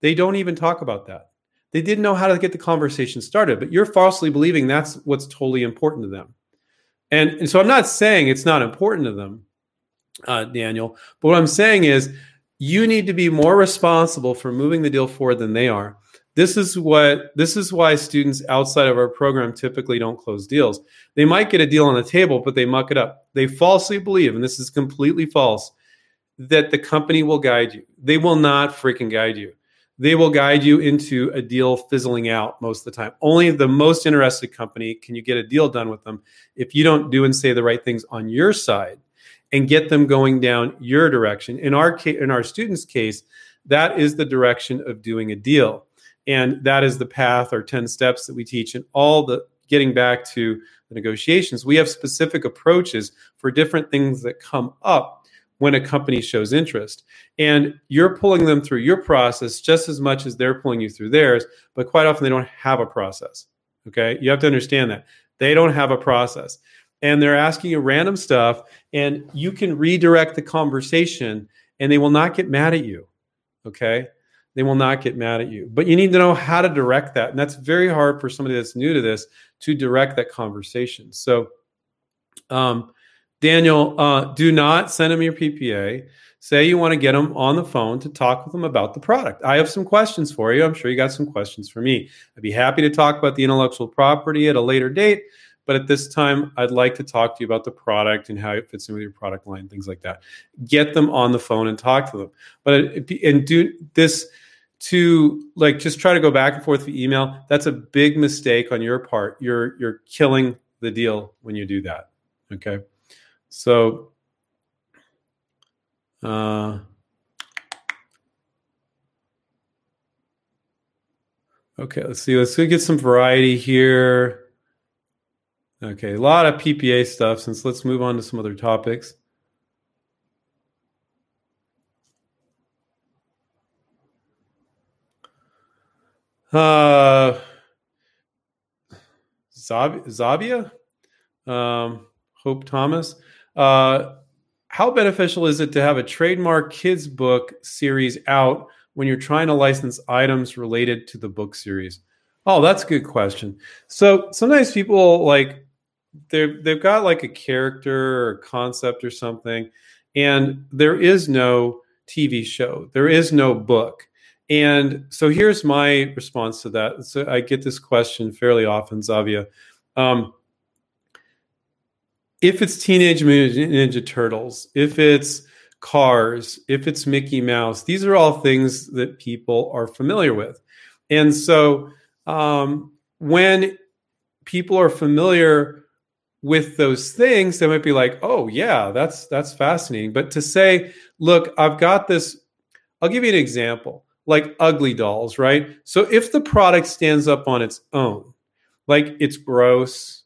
they don't even talk about that they didn't know how to get the conversation started, but you're falsely believing that's what's totally important to them. And, and so I'm not saying it's not important to them, uh, Daniel, but what I'm saying is you need to be more responsible for moving the deal forward than they are. This is what this is why students outside of our program typically don't close deals. They might get a deal on the table, but they muck it up. They falsely believe, and this is completely false, that the company will guide you. They will not freaking guide you they will guide you into a deal fizzling out most of the time. Only the most interested company can you get a deal done with them if you don't do and say the right things on your side and get them going down your direction. In our case, in our students' case, that is the direction of doing a deal. And that is the path or 10 steps that we teach and all the getting back to the negotiations. We have specific approaches for different things that come up when a company shows interest. And you're pulling them through your process just as much as they're pulling you through theirs, but quite often they don't have a process. Okay. You have to understand that they don't have a process and they're asking you random stuff, and you can redirect the conversation and they will not get mad at you. Okay. They will not get mad at you, but you need to know how to direct that. And that's very hard for somebody that's new to this to direct that conversation. So, um, Daniel, uh, do not send them your PPA. Say you want to get them on the phone to talk with them about the product. I have some questions for you. I'm sure you got some questions for me. I'd be happy to talk about the intellectual property at a later date, but at this time, I'd like to talk to you about the product and how it fits in with your product line, things like that. Get them on the phone and talk to them. But and do this to like just try to go back and forth via email. That's a big mistake on your part. You're you're killing the deal when you do that. Okay. So, uh, okay, let's see. Let's get some variety here. Okay, a lot of PPA stuff. Since let's move on to some other topics. Uh, Zavia, um, Hope Thomas. Uh, how beneficial is it to have a trademark kids book series out when you're trying to license items related to the book series? Oh, that's a good question. So sometimes people like they've they've got like a character or concept or something, and there is no TV show, there is no book. And so here's my response to that. So I get this question fairly often, Zavia. Um, if it's Teenage Mutant Ninja Turtles, if it's Cars, if it's Mickey Mouse, these are all things that people are familiar with. And so um, when people are familiar with those things, they might be like, "Oh yeah, that's that's fascinating." But to say, "Look, I've got this," I'll give you an example, like Ugly Dolls, right? So if the product stands up on its own, like it's gross,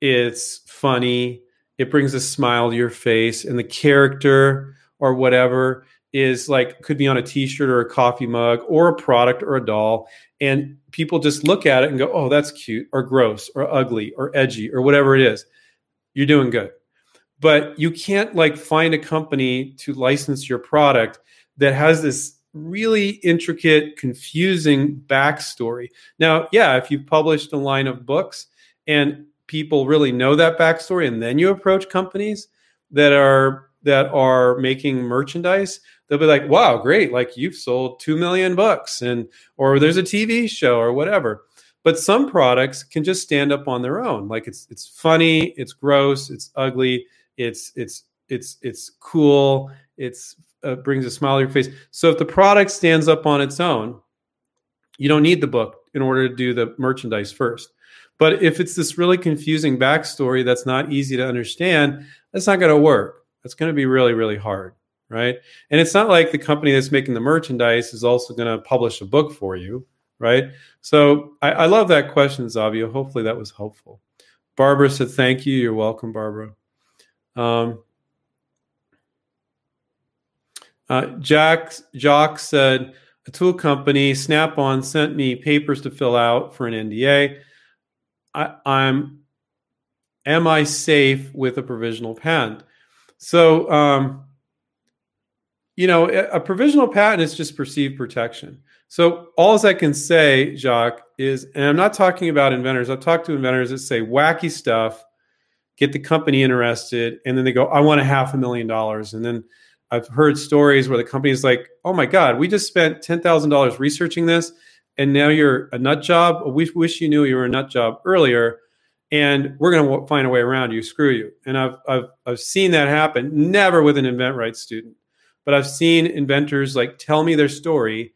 it's funny, it brings a smile to your face, and the character or whatever is like could be on a t-shirt or a coffee mug or a product or a doll and people just look at it and go oh that's cute or gross or ugly or edgy or whatever it is. You're doing good. But you can't like find a company to license your product that has this really intricate confusing backstory. Now yeah if you've published a line of books and people really know that backstory and then you approach companies that are that are making merchandise they'll be like wow great like you've sold 2 million books and or there's a tv show or whatever. But some products can just stand up on their own. Like it's it's funny it's gross it's ugly it's it's it's it's cool it's uh, brings a smile to your face. So if the product stands up on its own you don't need the book in order to do the merchandise first. But if it's this really confusing backstory that's not easy to understand that's not going to work that's going to be really really hard right? And it's not like the company that's making the merchandise is also going to publish a book for you, right? So I, I love that question, Zavia. Hopefully that was helpful. Barbara said, "Thank you. You're welcome, Barbara." Um, uh, Jack Jock said, "A tool company, Snap-on, sent me papers to fill out for an NDA. I, I'm, am I safe with a provisional patent?" So um, you know, a provisional patent is just perceived protection. So all I can say, Jacques, is, and I'm not talking about inventors. I've talked to inventors that say wacky stuff, get the company interested, and then they go, "I want a half a million dollars." And then I've heard stories where the company's like, "Oh my God, we just spent ten thousand dollars researching this, and now you're a nut job. We wish you knew you were a nut job earlier." And we're going to find a way around you. Screw you. And I've, I've, I've seen that happen. Never with an InventRight student but I've seen inventors like tell me their story,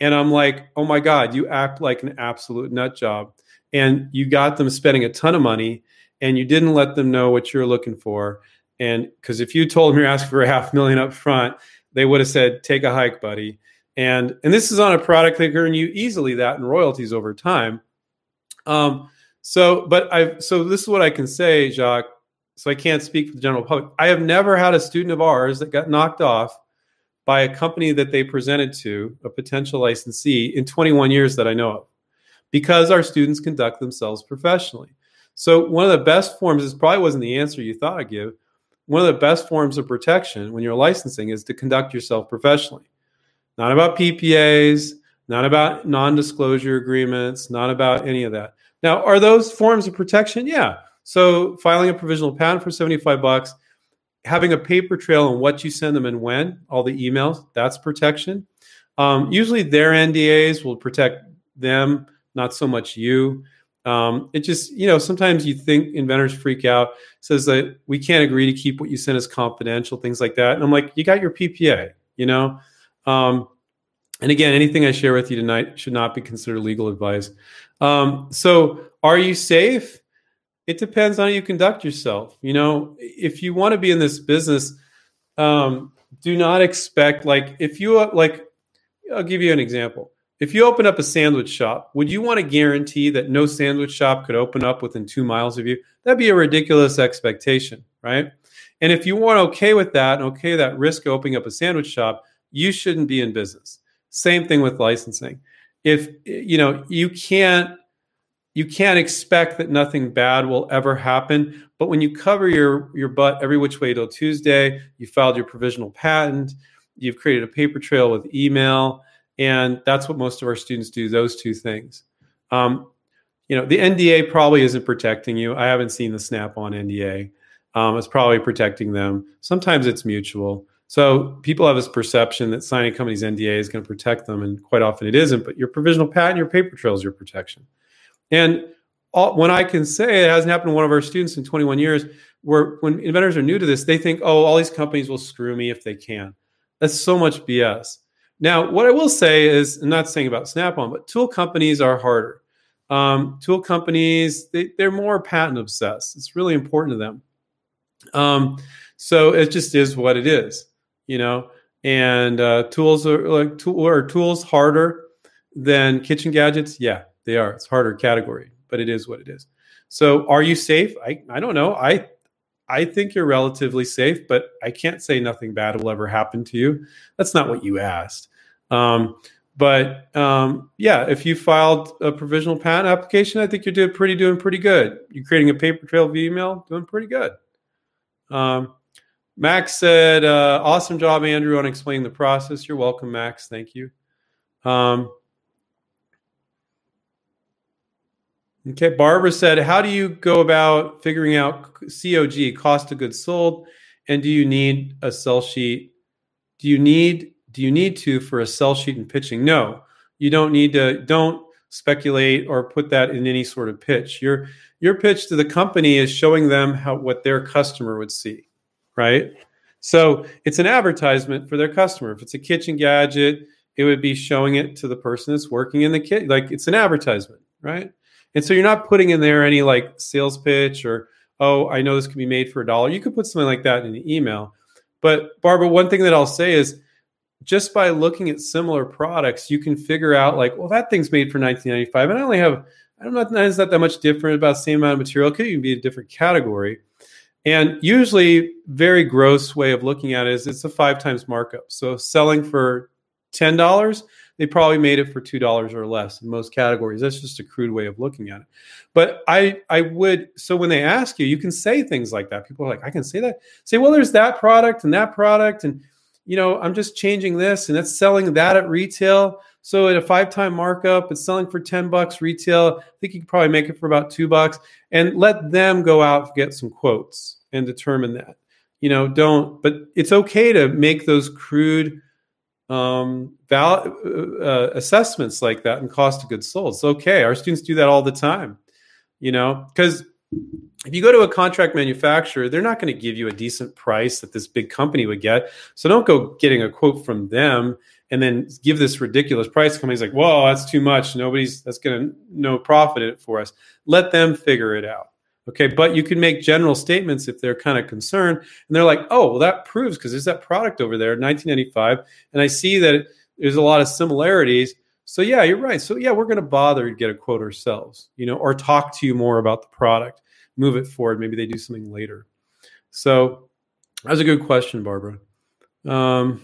and I'm like, oh my God, you act like an absolute nut job. And you got them spending a ton of money, and you didn't let them know what you're looking for. And because if you told them you're asking for a half million up front, they would have said, take a hike, buddy. And and this is on a product that can earn you easily that in royalties over time. Um, so, but I so this is what I can say, Jacques. So I can't speak for the general public. I have never had a student of ours that got knocked off by a company that they presented to, a potential licensee, in 21 years that I know of, because our students conduct themselves professionally. So, one of the best forms, this probably wasn't the answer you thought I'd give. One of the best forms of protection when you're licensing is to conduct yourself professionally. Not about PPAs, not about non disclosure agreements, not about any of that. Now, are those forms of protection? Yeah. So, filing a provisional patent for 75 bucks having a paper trail on what you send them and when, all the emails, that's protection. Um, usually their NDAs will protect them, not so much you. Um, it just, you know, sometimes you think inventors freak out, says that we can't agree to keep what you send as confidential, things like that. And I'm like, you got your PPA, you know? Um, and again, anything I share with you tonight should not be considered legal advice. Um, so, are you safe? it depends on how you conduct yourself. You know, if you want to be in this business, um, do not expect like if you like. I'll give you an example. if you open up a sandwich shop, would you want to guarantee that no sandwich shop could open up within two miles of you? That'd be a ridiculous expectation, right? And if you weren't okay with that and okay that risk of opening up a sandwich shop, you shouldn't be in business. Same thing with licensing. If you know you can't you can't expect that nothing bad will ever happen. But when you cover your your butt every which way till Tuesday, you filed your provisional patent, you've created a paper trail with email, and that's what most of our students do. Those two things. Um, you know, the NDA probably isn't protecting you. I haven't seen the Snap-on NDA. Um, it's probably protecting them. Sometimes it's mutual. So people have this perception that signing a company's NDA is going to protect them, and quite often it isn't. But your provisional patent, your paper trail is your protection. And all, when I can say it hasn't happened to one of our students in 21 years, where when inventors are new to this, they think, oh, all these companies will screw me if they can. That's so much BS. Now, what I will say is, I'm not saying about Snap-on, but tool companies are harder. Um, tool companies, they, they're more patent obsessed. It's really important to them. Um, so it just is what it is, you know. And uh, tools are like tool are tools harder than kitchen gadgets. Yeah, they are. It's harder category, but it is what it is. So are you safe? I, I don't know. I I think you're relatively safe, but I can't say nothing bad will ever happen to you. That's not what you asked. Um, but um, yeah, if you filed a provisional patent application, I think you're doing pretty doing pretty good. You're creating a paper trail via email, doing pretty good. Um, Max said, uh, "Awesome job, Andrew, on explaining the process." You're welcome, Max. Thank you. Um, Okay, Barbara said, How do you go about figuring out COG, cost of goods sold? And do you need a sell sheet? Do you need do you need to for a sell sheet and pitching? No, you don't need to, don't speculate or put that in any sort of pitch. Your your pitch to the company is showing them how what their customer would see, right? So it's an advertisement for their customer. If it's a kitchen gadget, it would be showing it to the person that's working in the kit. Like it's an advertisement, right? And so you're not putting in there any like sales pitch or, oh, I know this can be made for a dollar. You could put something like that in an email. But Barbara, one thing that I'll say is just by looking at similar products, you can figure out like, well, that thing's made for 1995, and I only have, I don't know, it's not that much different, about the same amount of material. It could even be a different category. And usually, very gross way of looking at it is it's a five times markup. So selling for ten dollars, they probably made it for two dollars or less in most categories. That's just a crude way of looking at it. But I I would so when they ask you, you can say things like that. People are like, I can say that. Say, well, there's that product and that product, and you know, I'm just changing this, and it's selling that at retail. So at a five time markup, it's selling for 10 bucks retail. I think you could probably make it for about two bucks and let them go out and get some quotes and determine that. You know, don't, but it's okay to make those crude um, val- uh, uh, assessments like that and cost of goods sold. It's okay. Our students do that all the time, you know, because if you go to a contract manufacturer, they're not going to give you a decent price that this big company would get. So don't go getting a quote from them and then give this ridiculous price. Company's like, whoa, that's too much. Nobody's that's going to no profit it for us. Let them figure it out. Okay, but you can make general statements if they're kind of concerned and they're like, oh, well, that proves because there's that product over there, 1995, and I see that there's a lot of similarities. So yeah, you're right. So yeah, we're going to bother to get a quote ourselves, you know, or talk to you more about the product, move it forward. Maybe they do something later. So that's a good question, Barbara. Um,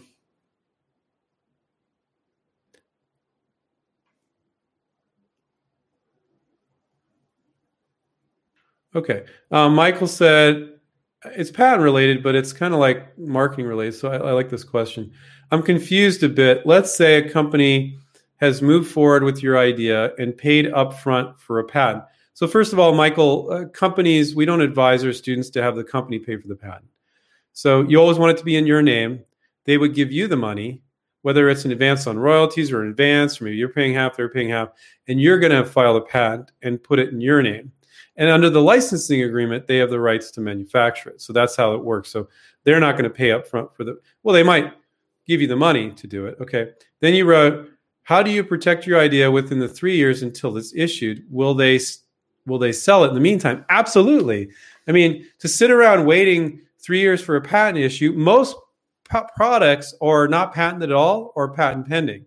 Okay. Um, Michael said it's patent related, but it's kind of like marketing related. So I, I, like this question. I'm confused a bit. Let's say a company has moved forward with your idea and paid upfront for a patent. So first of all, Michael, uh, companies we don't advise our students to have the company pay for the patent. So you always want it to be in your name. They would give you the money, whether it's an advance on royalties or an advance, or maybe you're paying half, they're paying half, and you're going to file a patent and put it in your name. And under the licensing agreement, they have the rights to manufacture it. So that's how it works. So they're not going to pay up front for the, well, they might give you the money to do it. Okay. Then you wrote, how do you protect your idea within the three years until it's issued? Will they, will they sell it in the meantime? Absolutely. I mean, to sit around waiting three years for a patent issue, most products are not patented at all or patent pending.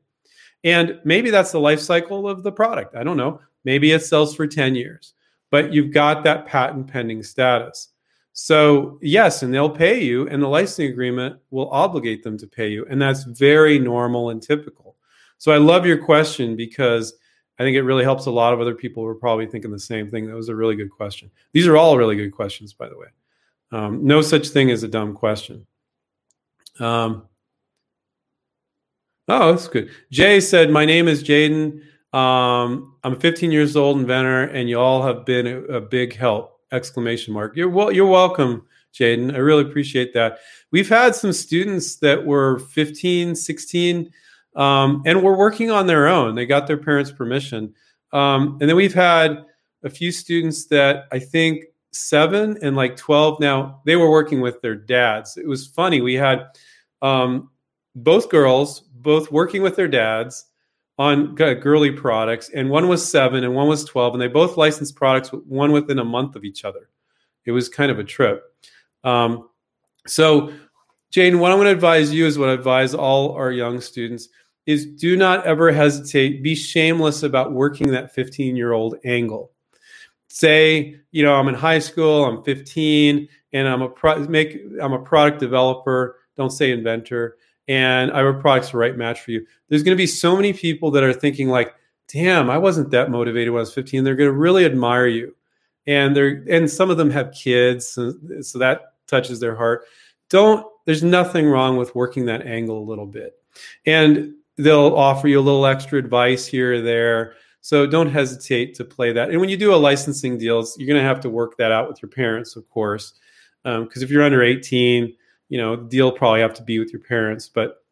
And maybe that's the life cycle of the product. I don't know. Maybe it sells for 10 years, but you've got that patent pending status. So, yes, and they'll pay you, and the licensing agreement will obligate them to pay you. And that's very normal and typical. So, I love your question because I think it really helps a lot of other people who are probably thinking the same thing. That was a really good question. These are all really good questions, by the way. Um, no such thing as a dumb question. Um, oh, that's good. Jay said, My name is Jaden. Um, I'm a 15 years old inventor, and you all have been a, a big help. Exclamation mark. You're well, you're welcome, Jaden. I really appreciate that. We've had some students that were 15, 16, um, and were working on their own. They got their parents' permission. Um, and then we've had a few students that I think seven and like 12 now, they were working with their dads. It was funny. We had um, both girls, both working with their dads on girly products, and one was seven and one was 12, and they both licensed products, one within a month of each other. It was kind of a trip. Um, so, Jane, what I'm going to advise you is what I advise all our young students is do not ever hesitate. Be shameless about working that 15 year old angle. Say, you know, I'm in high school, I'm 15, and I'm a pro- make I'm a product developer. Don't say inventor, and I have product's the right match for you. There's going to be so many people that are thinking like, "Damn, I wasn't that motivated when I was 15." They're going to really admire you, and they're and some of them have kids, so, so that touches their heart. Don't. There's nothing wrong with working that angle a little bit, and they'll offer you a little extra advice here or there. So don't hesitate to play that. And when you do a licensing deals, you're going to have to work that out with your parents, of course, because um, if you're under 18, you know, the deal probably have to be with your parents, but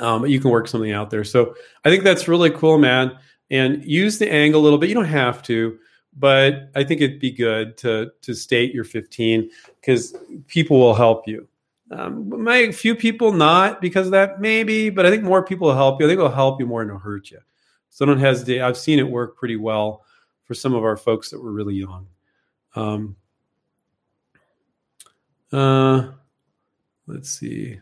um, you can work something out there. So I think that's really cool, man. And use the angle a little bit. You don't have to, but I think it'd be good to to state you're 15 because people will help you. Um, few people not because of that, maybe, but I think more people will help you. I think it'll help you more than it'll hurt you. So don't hesitate. I've seen it work pretty well for some of our folks that were really young. Um, uh, let's see.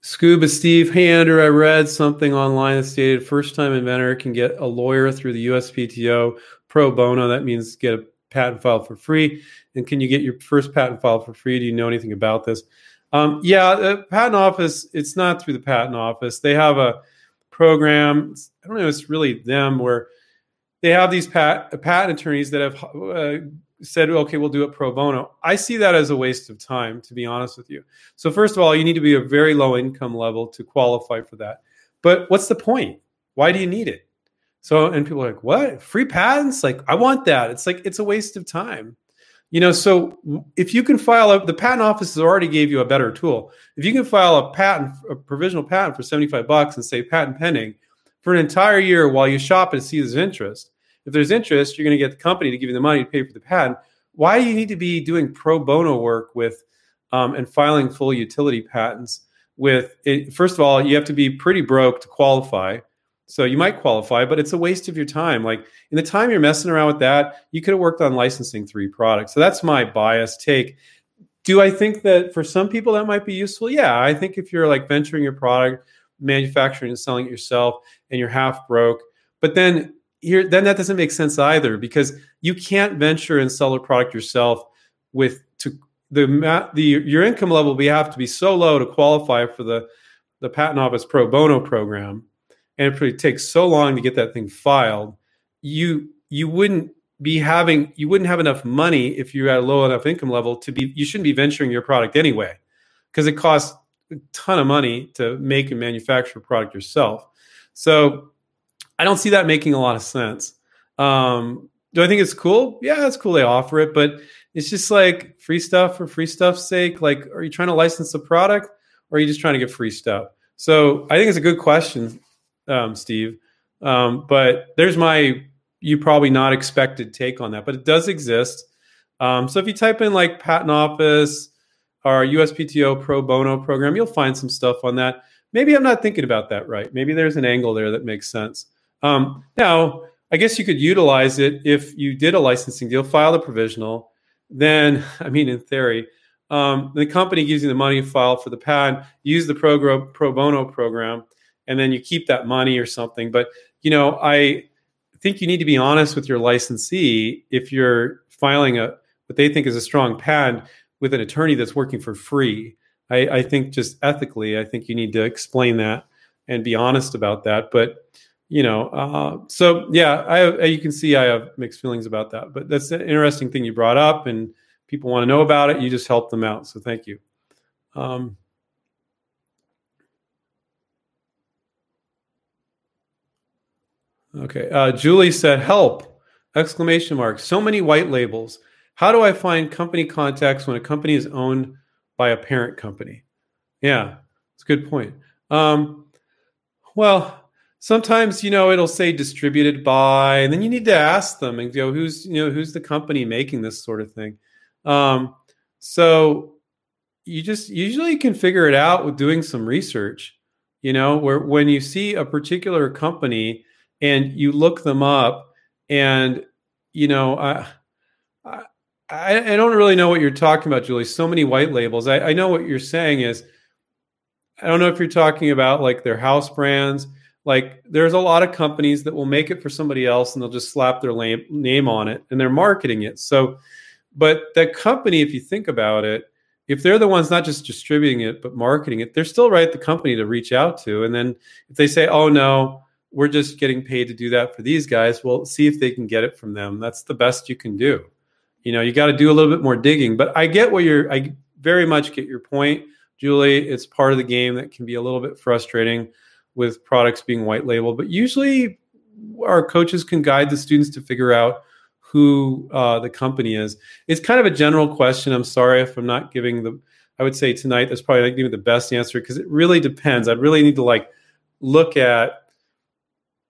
Scuba Steve, hey Andrew, I read something online that stated first time inventor can get a lawyer through the USPTO pro bono. That means get a patent filed for free. And can you get your first patent filed for free? Do you know anything about this? Um, yeah, the patent office, it's not through the patent office. They have a program, I don't know, it's really them where they have these pat, patent attorneys that have uh, said, okay, we'll do it pro bono. I see that as a waste of time, to be honest with you. So, first of all, you need to be a very low income level to qualify for that. But what's the point? Why do you need it? So, and people are like, what? Free patents? Like, I want that. It's like, it's a waste of time. You know, so if you can file a, the patent office has already gave you a better tool. If you can file a patent, a provisional patent for 75 bucks and say patent pending for an entire year while you shop and see there's interest. If there's interest, you're going to get the company to give you the money to pay for the patent. Why do you need to be doing pro bono work with um, and filing full utility patents? With it, first of all, you have to be pretty broke to qualify so you might qualify, but it's a waste of your time. Like in the time you're messing around with that, you could have worked on licensing three products. So that's my bias take. Do I think that for some people that might be useful? Yeah, I think if you're like venturing your product, manufacturing and selling it yourself, and you're half broke, but then here then that doesn't make sense either because you can't venture and sell a product yourself with to the the your income level will have to be so low to qualify for the the patent office pro bono program and it takes so long to get that thing filed, you you wouldn't be having you wouldn't have enough money if you're at a low enough income level to be you shouldn't be venturing your product anyway because it costs a ton of money to make and manufacture a product yourself. So I don't see that making a lot of sense. Um, do I think it's cool? Yeah, it's cool they offer it, but it's just like free stuff for free stuff's sake. Like, are you trying to license the product or are you just trying to get free stuff? So I think it's a good question um, Steve. Um, but there's my you probably not expected take on that, but it does exist. Um, so if you type in like patent office or USPTO pro bono program, you'll find some stuff on that. Maybe I'm not thinking about that right. Maybe there's an angle there that makes sense. Um, now, I guess you could utilize it if you did a licensing deal, file the provisional. Then, I mean, in theory, um, the company gives you the money, file for the patent, use the pro, pro bono program, and then you keep that money or something. But you know, I think you need to be honest with your licensee if you're filing a what they think is a strong patent with an attorney that's working for free. I, I think just ethically, I think you need to explain that and be honest about that. But you know, uh, so yeah, I have, you can see I have mixed feelings about that. But that's an interesting thing you brought up, and people want to know about it. You just help them out, so thank you. Um, okay, uh, Julie said, "Help!" Exclamation mark. So many white labels. How do I find company contacts when a company is owned by a parent company? Yeah, it's a good point. Um, well, sometimes you know it'll say distributed by, and then you need to ask them and go, who's you know who's the company making this sort of thing. Um, so you just usually can figure it out with doing some research. You know, where when you see a particular company and you look them up, and you know, I, I, I don't really know what you're talking about, Julie. So many white labels. I, I know what you're saying is I don't know if you're talking about like their house brands. Like there's a lot of companies that will make it for somebody else and they'll just slap their name on it and they're marketing it. So, but the company, if you think about it, if they're the ones not just distributing it but marketing it, they're still right the company to reach out to. And then if they say, "Oh no, we're just getting paid to do that for these guys," well, see if they can get it from them. That's the best you can do. You know, you got to do a little bit more digging. But I get what you're. I very much get your point Julie, it's part of the game that can be a little bit frustrating with products being white labeled, but usually our coaches can guide the students to figure out who uh, the company is. It's kind of a general question. I'm sorry if I'm not giving the. I would say tonight that's probably not giving the best answer because it really depends. I'd really need to like look at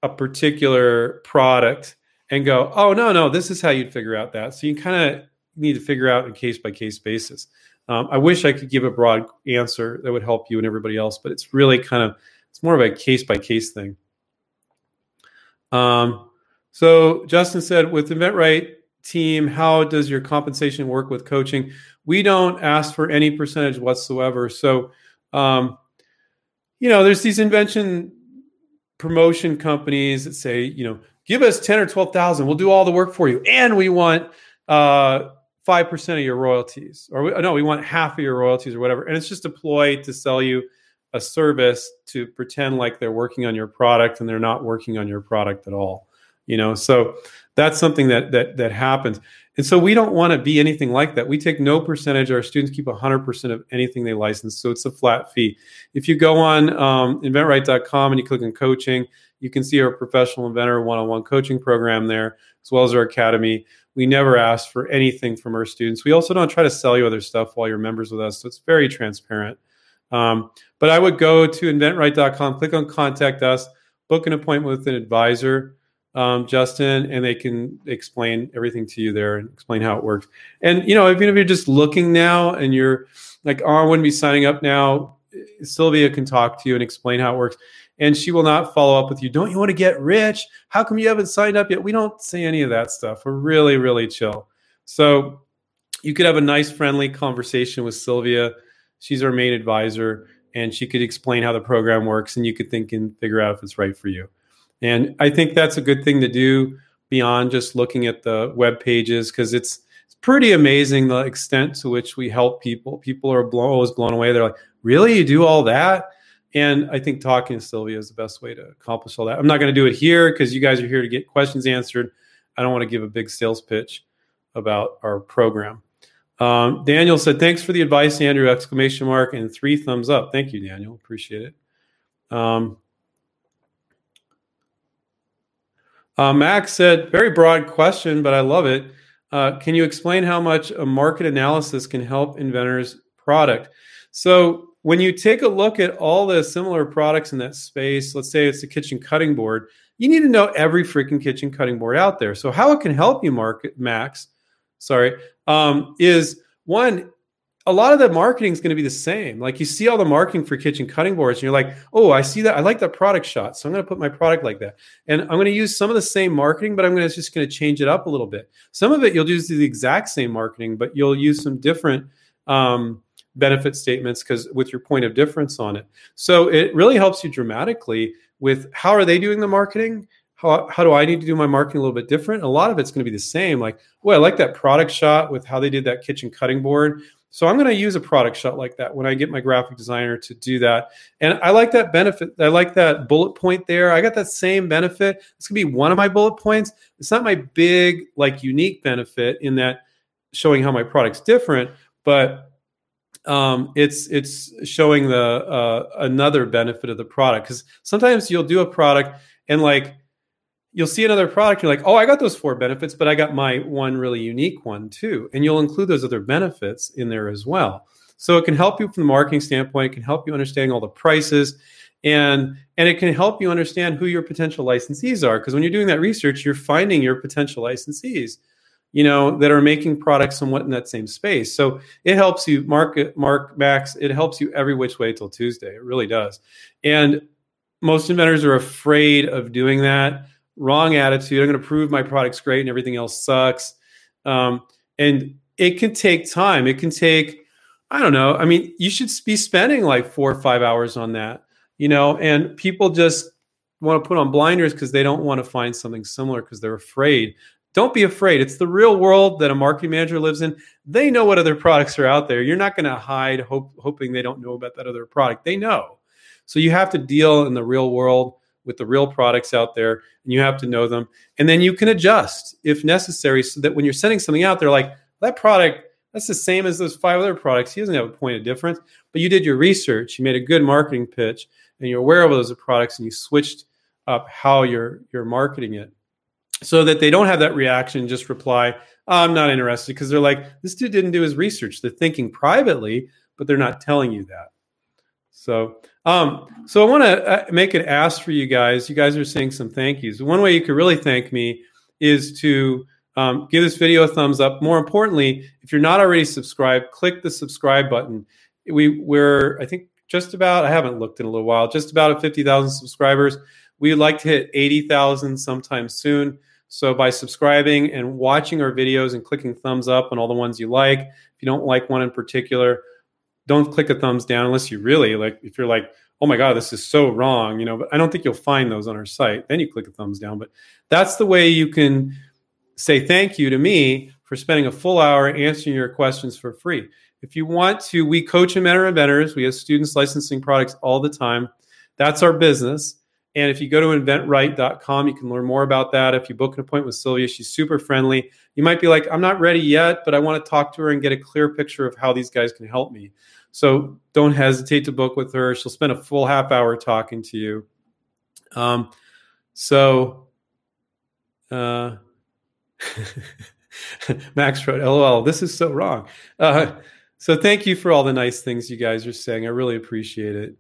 a particular product and go, oh no, no, this is how you'd figure out that. So you kind of need to figure out a case by case basis. Um, I wish I could give a broad answer that would help you and everybody else, but it's really kind of it's more of a case by case thing. Um, so Justin said, with InventRight team, how does your compensation work with coaching? We don't ask for any percentage whatsoever. So, um, you know, there's these invention promotion companies that say, you know, give us ten or twelve thousand, we'll do all the work for you, and we want uh, 5% of your royalties or we, no we want half of your royalties or whatever and it's just a ploy to sell you a service to pretend like they're working on your product and they're not working on your product at all you know so that's something that that that happens and so we don't want to be anything like that we take no percentage our students keep 100% of anything they license so it's a flat fee if you go on um, inventright.com and you click on coaching you can see our professional inventor one-on-one coaching program there as well as our academy we never ask for anything from our students. We also don't try to sell you other stuff while you're members with us. So it's very transparent. Um, but I would go to inventright.com, click on contact us, book an appointment with an advisor, um, Justin, and they can explain everything to you there and explain how it works. And, you know, even if you're just looking now and you're like, oh, I wouldn't be signing up now, Sylvia can talk to you and explain how it works and she will not follow up with you. Don't you want to get rich? How come you haven't signed up yet? We don't say any of that stuff. We're really, really chill. So you could have a nice, friendly conversation with Sylvia. She's our main advisor, and she could explain how the program works, and you could think and figure out if it's right for you. And I think that's a good thing to do beyond just looking at the web pages because it's it's pretty amazing the extent to which we help people. People are blown, always blown away. They're like, "Really, you do all that?" And I think talking to Sylvia is the best way to accomplish all that. I'm not going to do it here because you guys are here to get questions answered. I don't want to give a big sales pitch about our program. Um, Daniel said, "Thanks for the advice, Andrew!" Exclamation mark and three thumbs up. Thank you, Daniel. Appreciate it. Um, uh, Max said, "Very broad question, but I love it. Uh, can you explain how much a market analysis can help inventors' product?" So when you take a look at all the similar products in that space, let's say it's a kitchen cutting board, you need to know every freaking kitchen cutting board out there. So how it can help you market Max, sorry, um, is one, a lot of the marketing is going to be the same. Like you see all the marketing for kitchen cutting boards, and you're like, oh, I see that. I like that product shot. So I'm going to put my product like that. And I'm going to use some of the same marketing, but I'm going to just going to change it up a little bit. Some of it you'll do the exact same marketing, but you'll use some different um, benefit statements because with your point of difference on it. So it really helps you dramatically with how are they doing the marketing? How, how do I need to do my marketing a little bit different? A lot of it's going to be the same. Like, well, I like that product shot with how they did that kitchen cutting board. So I'm going to use a product shot like that when I get my graphic designer to do that. And I like that benefit. I like that bullet point there. I got that same benefit. It's going to be one of my bullet points. It's not my big, like, unique benefit in that showing how my product's different, but um, it's it's showing the uh, another benefit of the product because sometimes you'll do a product and like you'll see another product you're like oh i got those four benefits but i got my one really unique one too. And you'll include those other benefits in there as well. So it can help you from the marketing standpoint it can help you understanding all the prices and and it can help you understand who your potential licensees are because when you're doing that research you're finding your potential licensees you know that are making products somewhat in that same space. So it helps you market mark max it helps you every which way till tuesday it really does. And most inventors are afraid of doing that wrong attitude. I'm going to prove my product's great and everything else sucks. Um, and it can take time. It can take, I don't know. I mean, you should be spending like four or five hours on that, you know, and people just want to put on blinders because they don't want to find something similar because they're afraid. Don't be afraid. It's the real world that a marketing manager lives in. They know what other products are out there. You're not going to hide hope, hoping they don't know about that other product. They know. So you have to deal in the real world with the real products out there and you have to know them. And then you can adjust if necessary so that when you're sending something out they're like that product that's the same as those five other products. He doesn't have a point of difference but you did your research you made a good marketing pitch and you're aware of those products and you switched up how you're you're marketing it so that they don't have that reaction just reply oh, i'm not interested because they're like this dude didn't do his research. They're thinking privately but they're not telling you that. So um, so I want to uh, make an ask for you guys. You guys are saying some thank yous. One way you could really thank me is to um, give this video a thumbs up. More importantly, if you're not already subscribed, click the subscribe button. We we're I think just about I haven't looked in a little while, just about at 50,000 subscribers. We'd like to hit 80,000 sometime soon. So by subscribing and watching our videos and clicking thumbs up on all the ones you like, if you don't like one in particular, don't click a thumbs down unless you really like if you're like oh my god this is so wrong you know but i don't think you'll find those on our site then you click a thumbs down but that's the way you can say thank you to me for spending a full hour answering your questions for free if you want to we coach and mentor inventors we have students licensing products all the time that's our business and if you go to inventright.com, you can learn more about that. If you book an appointment with Sylvia, she's super friendly. You might be like, I'm not ready yet, but I want to talk to her and get a clear picture of how these guys can help me. So don't hesitate to book with her. She'll spend a full half hour talking to you. Um, so, uh, Max wrote, LOL, this is so wrong. Uh, so thank you for all the nice things you guys are saying. I really appreciate it.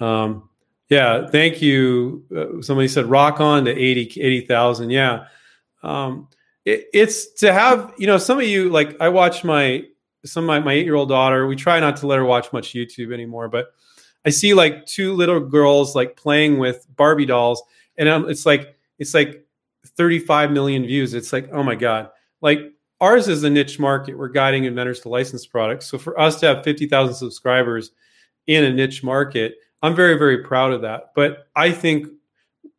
Um, yeah, thank you. Uh, somebody said rock on to 80 80,000. Yeah. Um, it, it's to have, you know, some of you like I watch my some my, my eight year old daughter, we try not to let her watch much YouTube anymore, but I see like two little girls like playing with Barbie dolls, and um, it's like it's like 35 million views. It's like oh my god, like ours is a niche market. We're guiding inventors to license products. So for us to have 50,000 subscribers in a niche market, I'm very very proud of that. But I think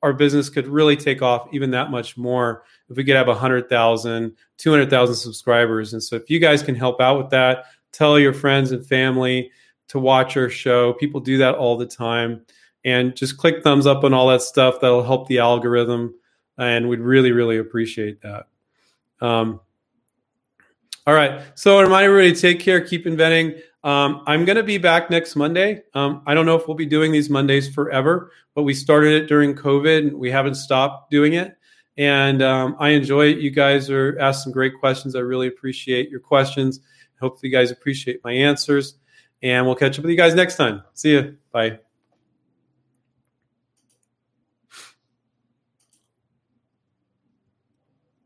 our business could really take off even that much more if we could have 100,000, 200,000 subscribers. And so if you guys can help out with that, tell your friends and family to watch our show. People do that all the time. And just click thumbs up on all that stuff. That'll help the algorithm. And we'd really, really appreciate that. Um, all right. So remind everybody take care, keep inventing. Um, I'm going to be back next Monday. Um, I don't know if we'll be doing these Mondays forever, but we started it during COVID. and We haven't stopped doing it. And um, I enjoy it. You guys are asked some great questions. I really appreciate your questions. Hopefully, you guys appreciate my answers. And we'll catch up with you guys next time. See you. Bye.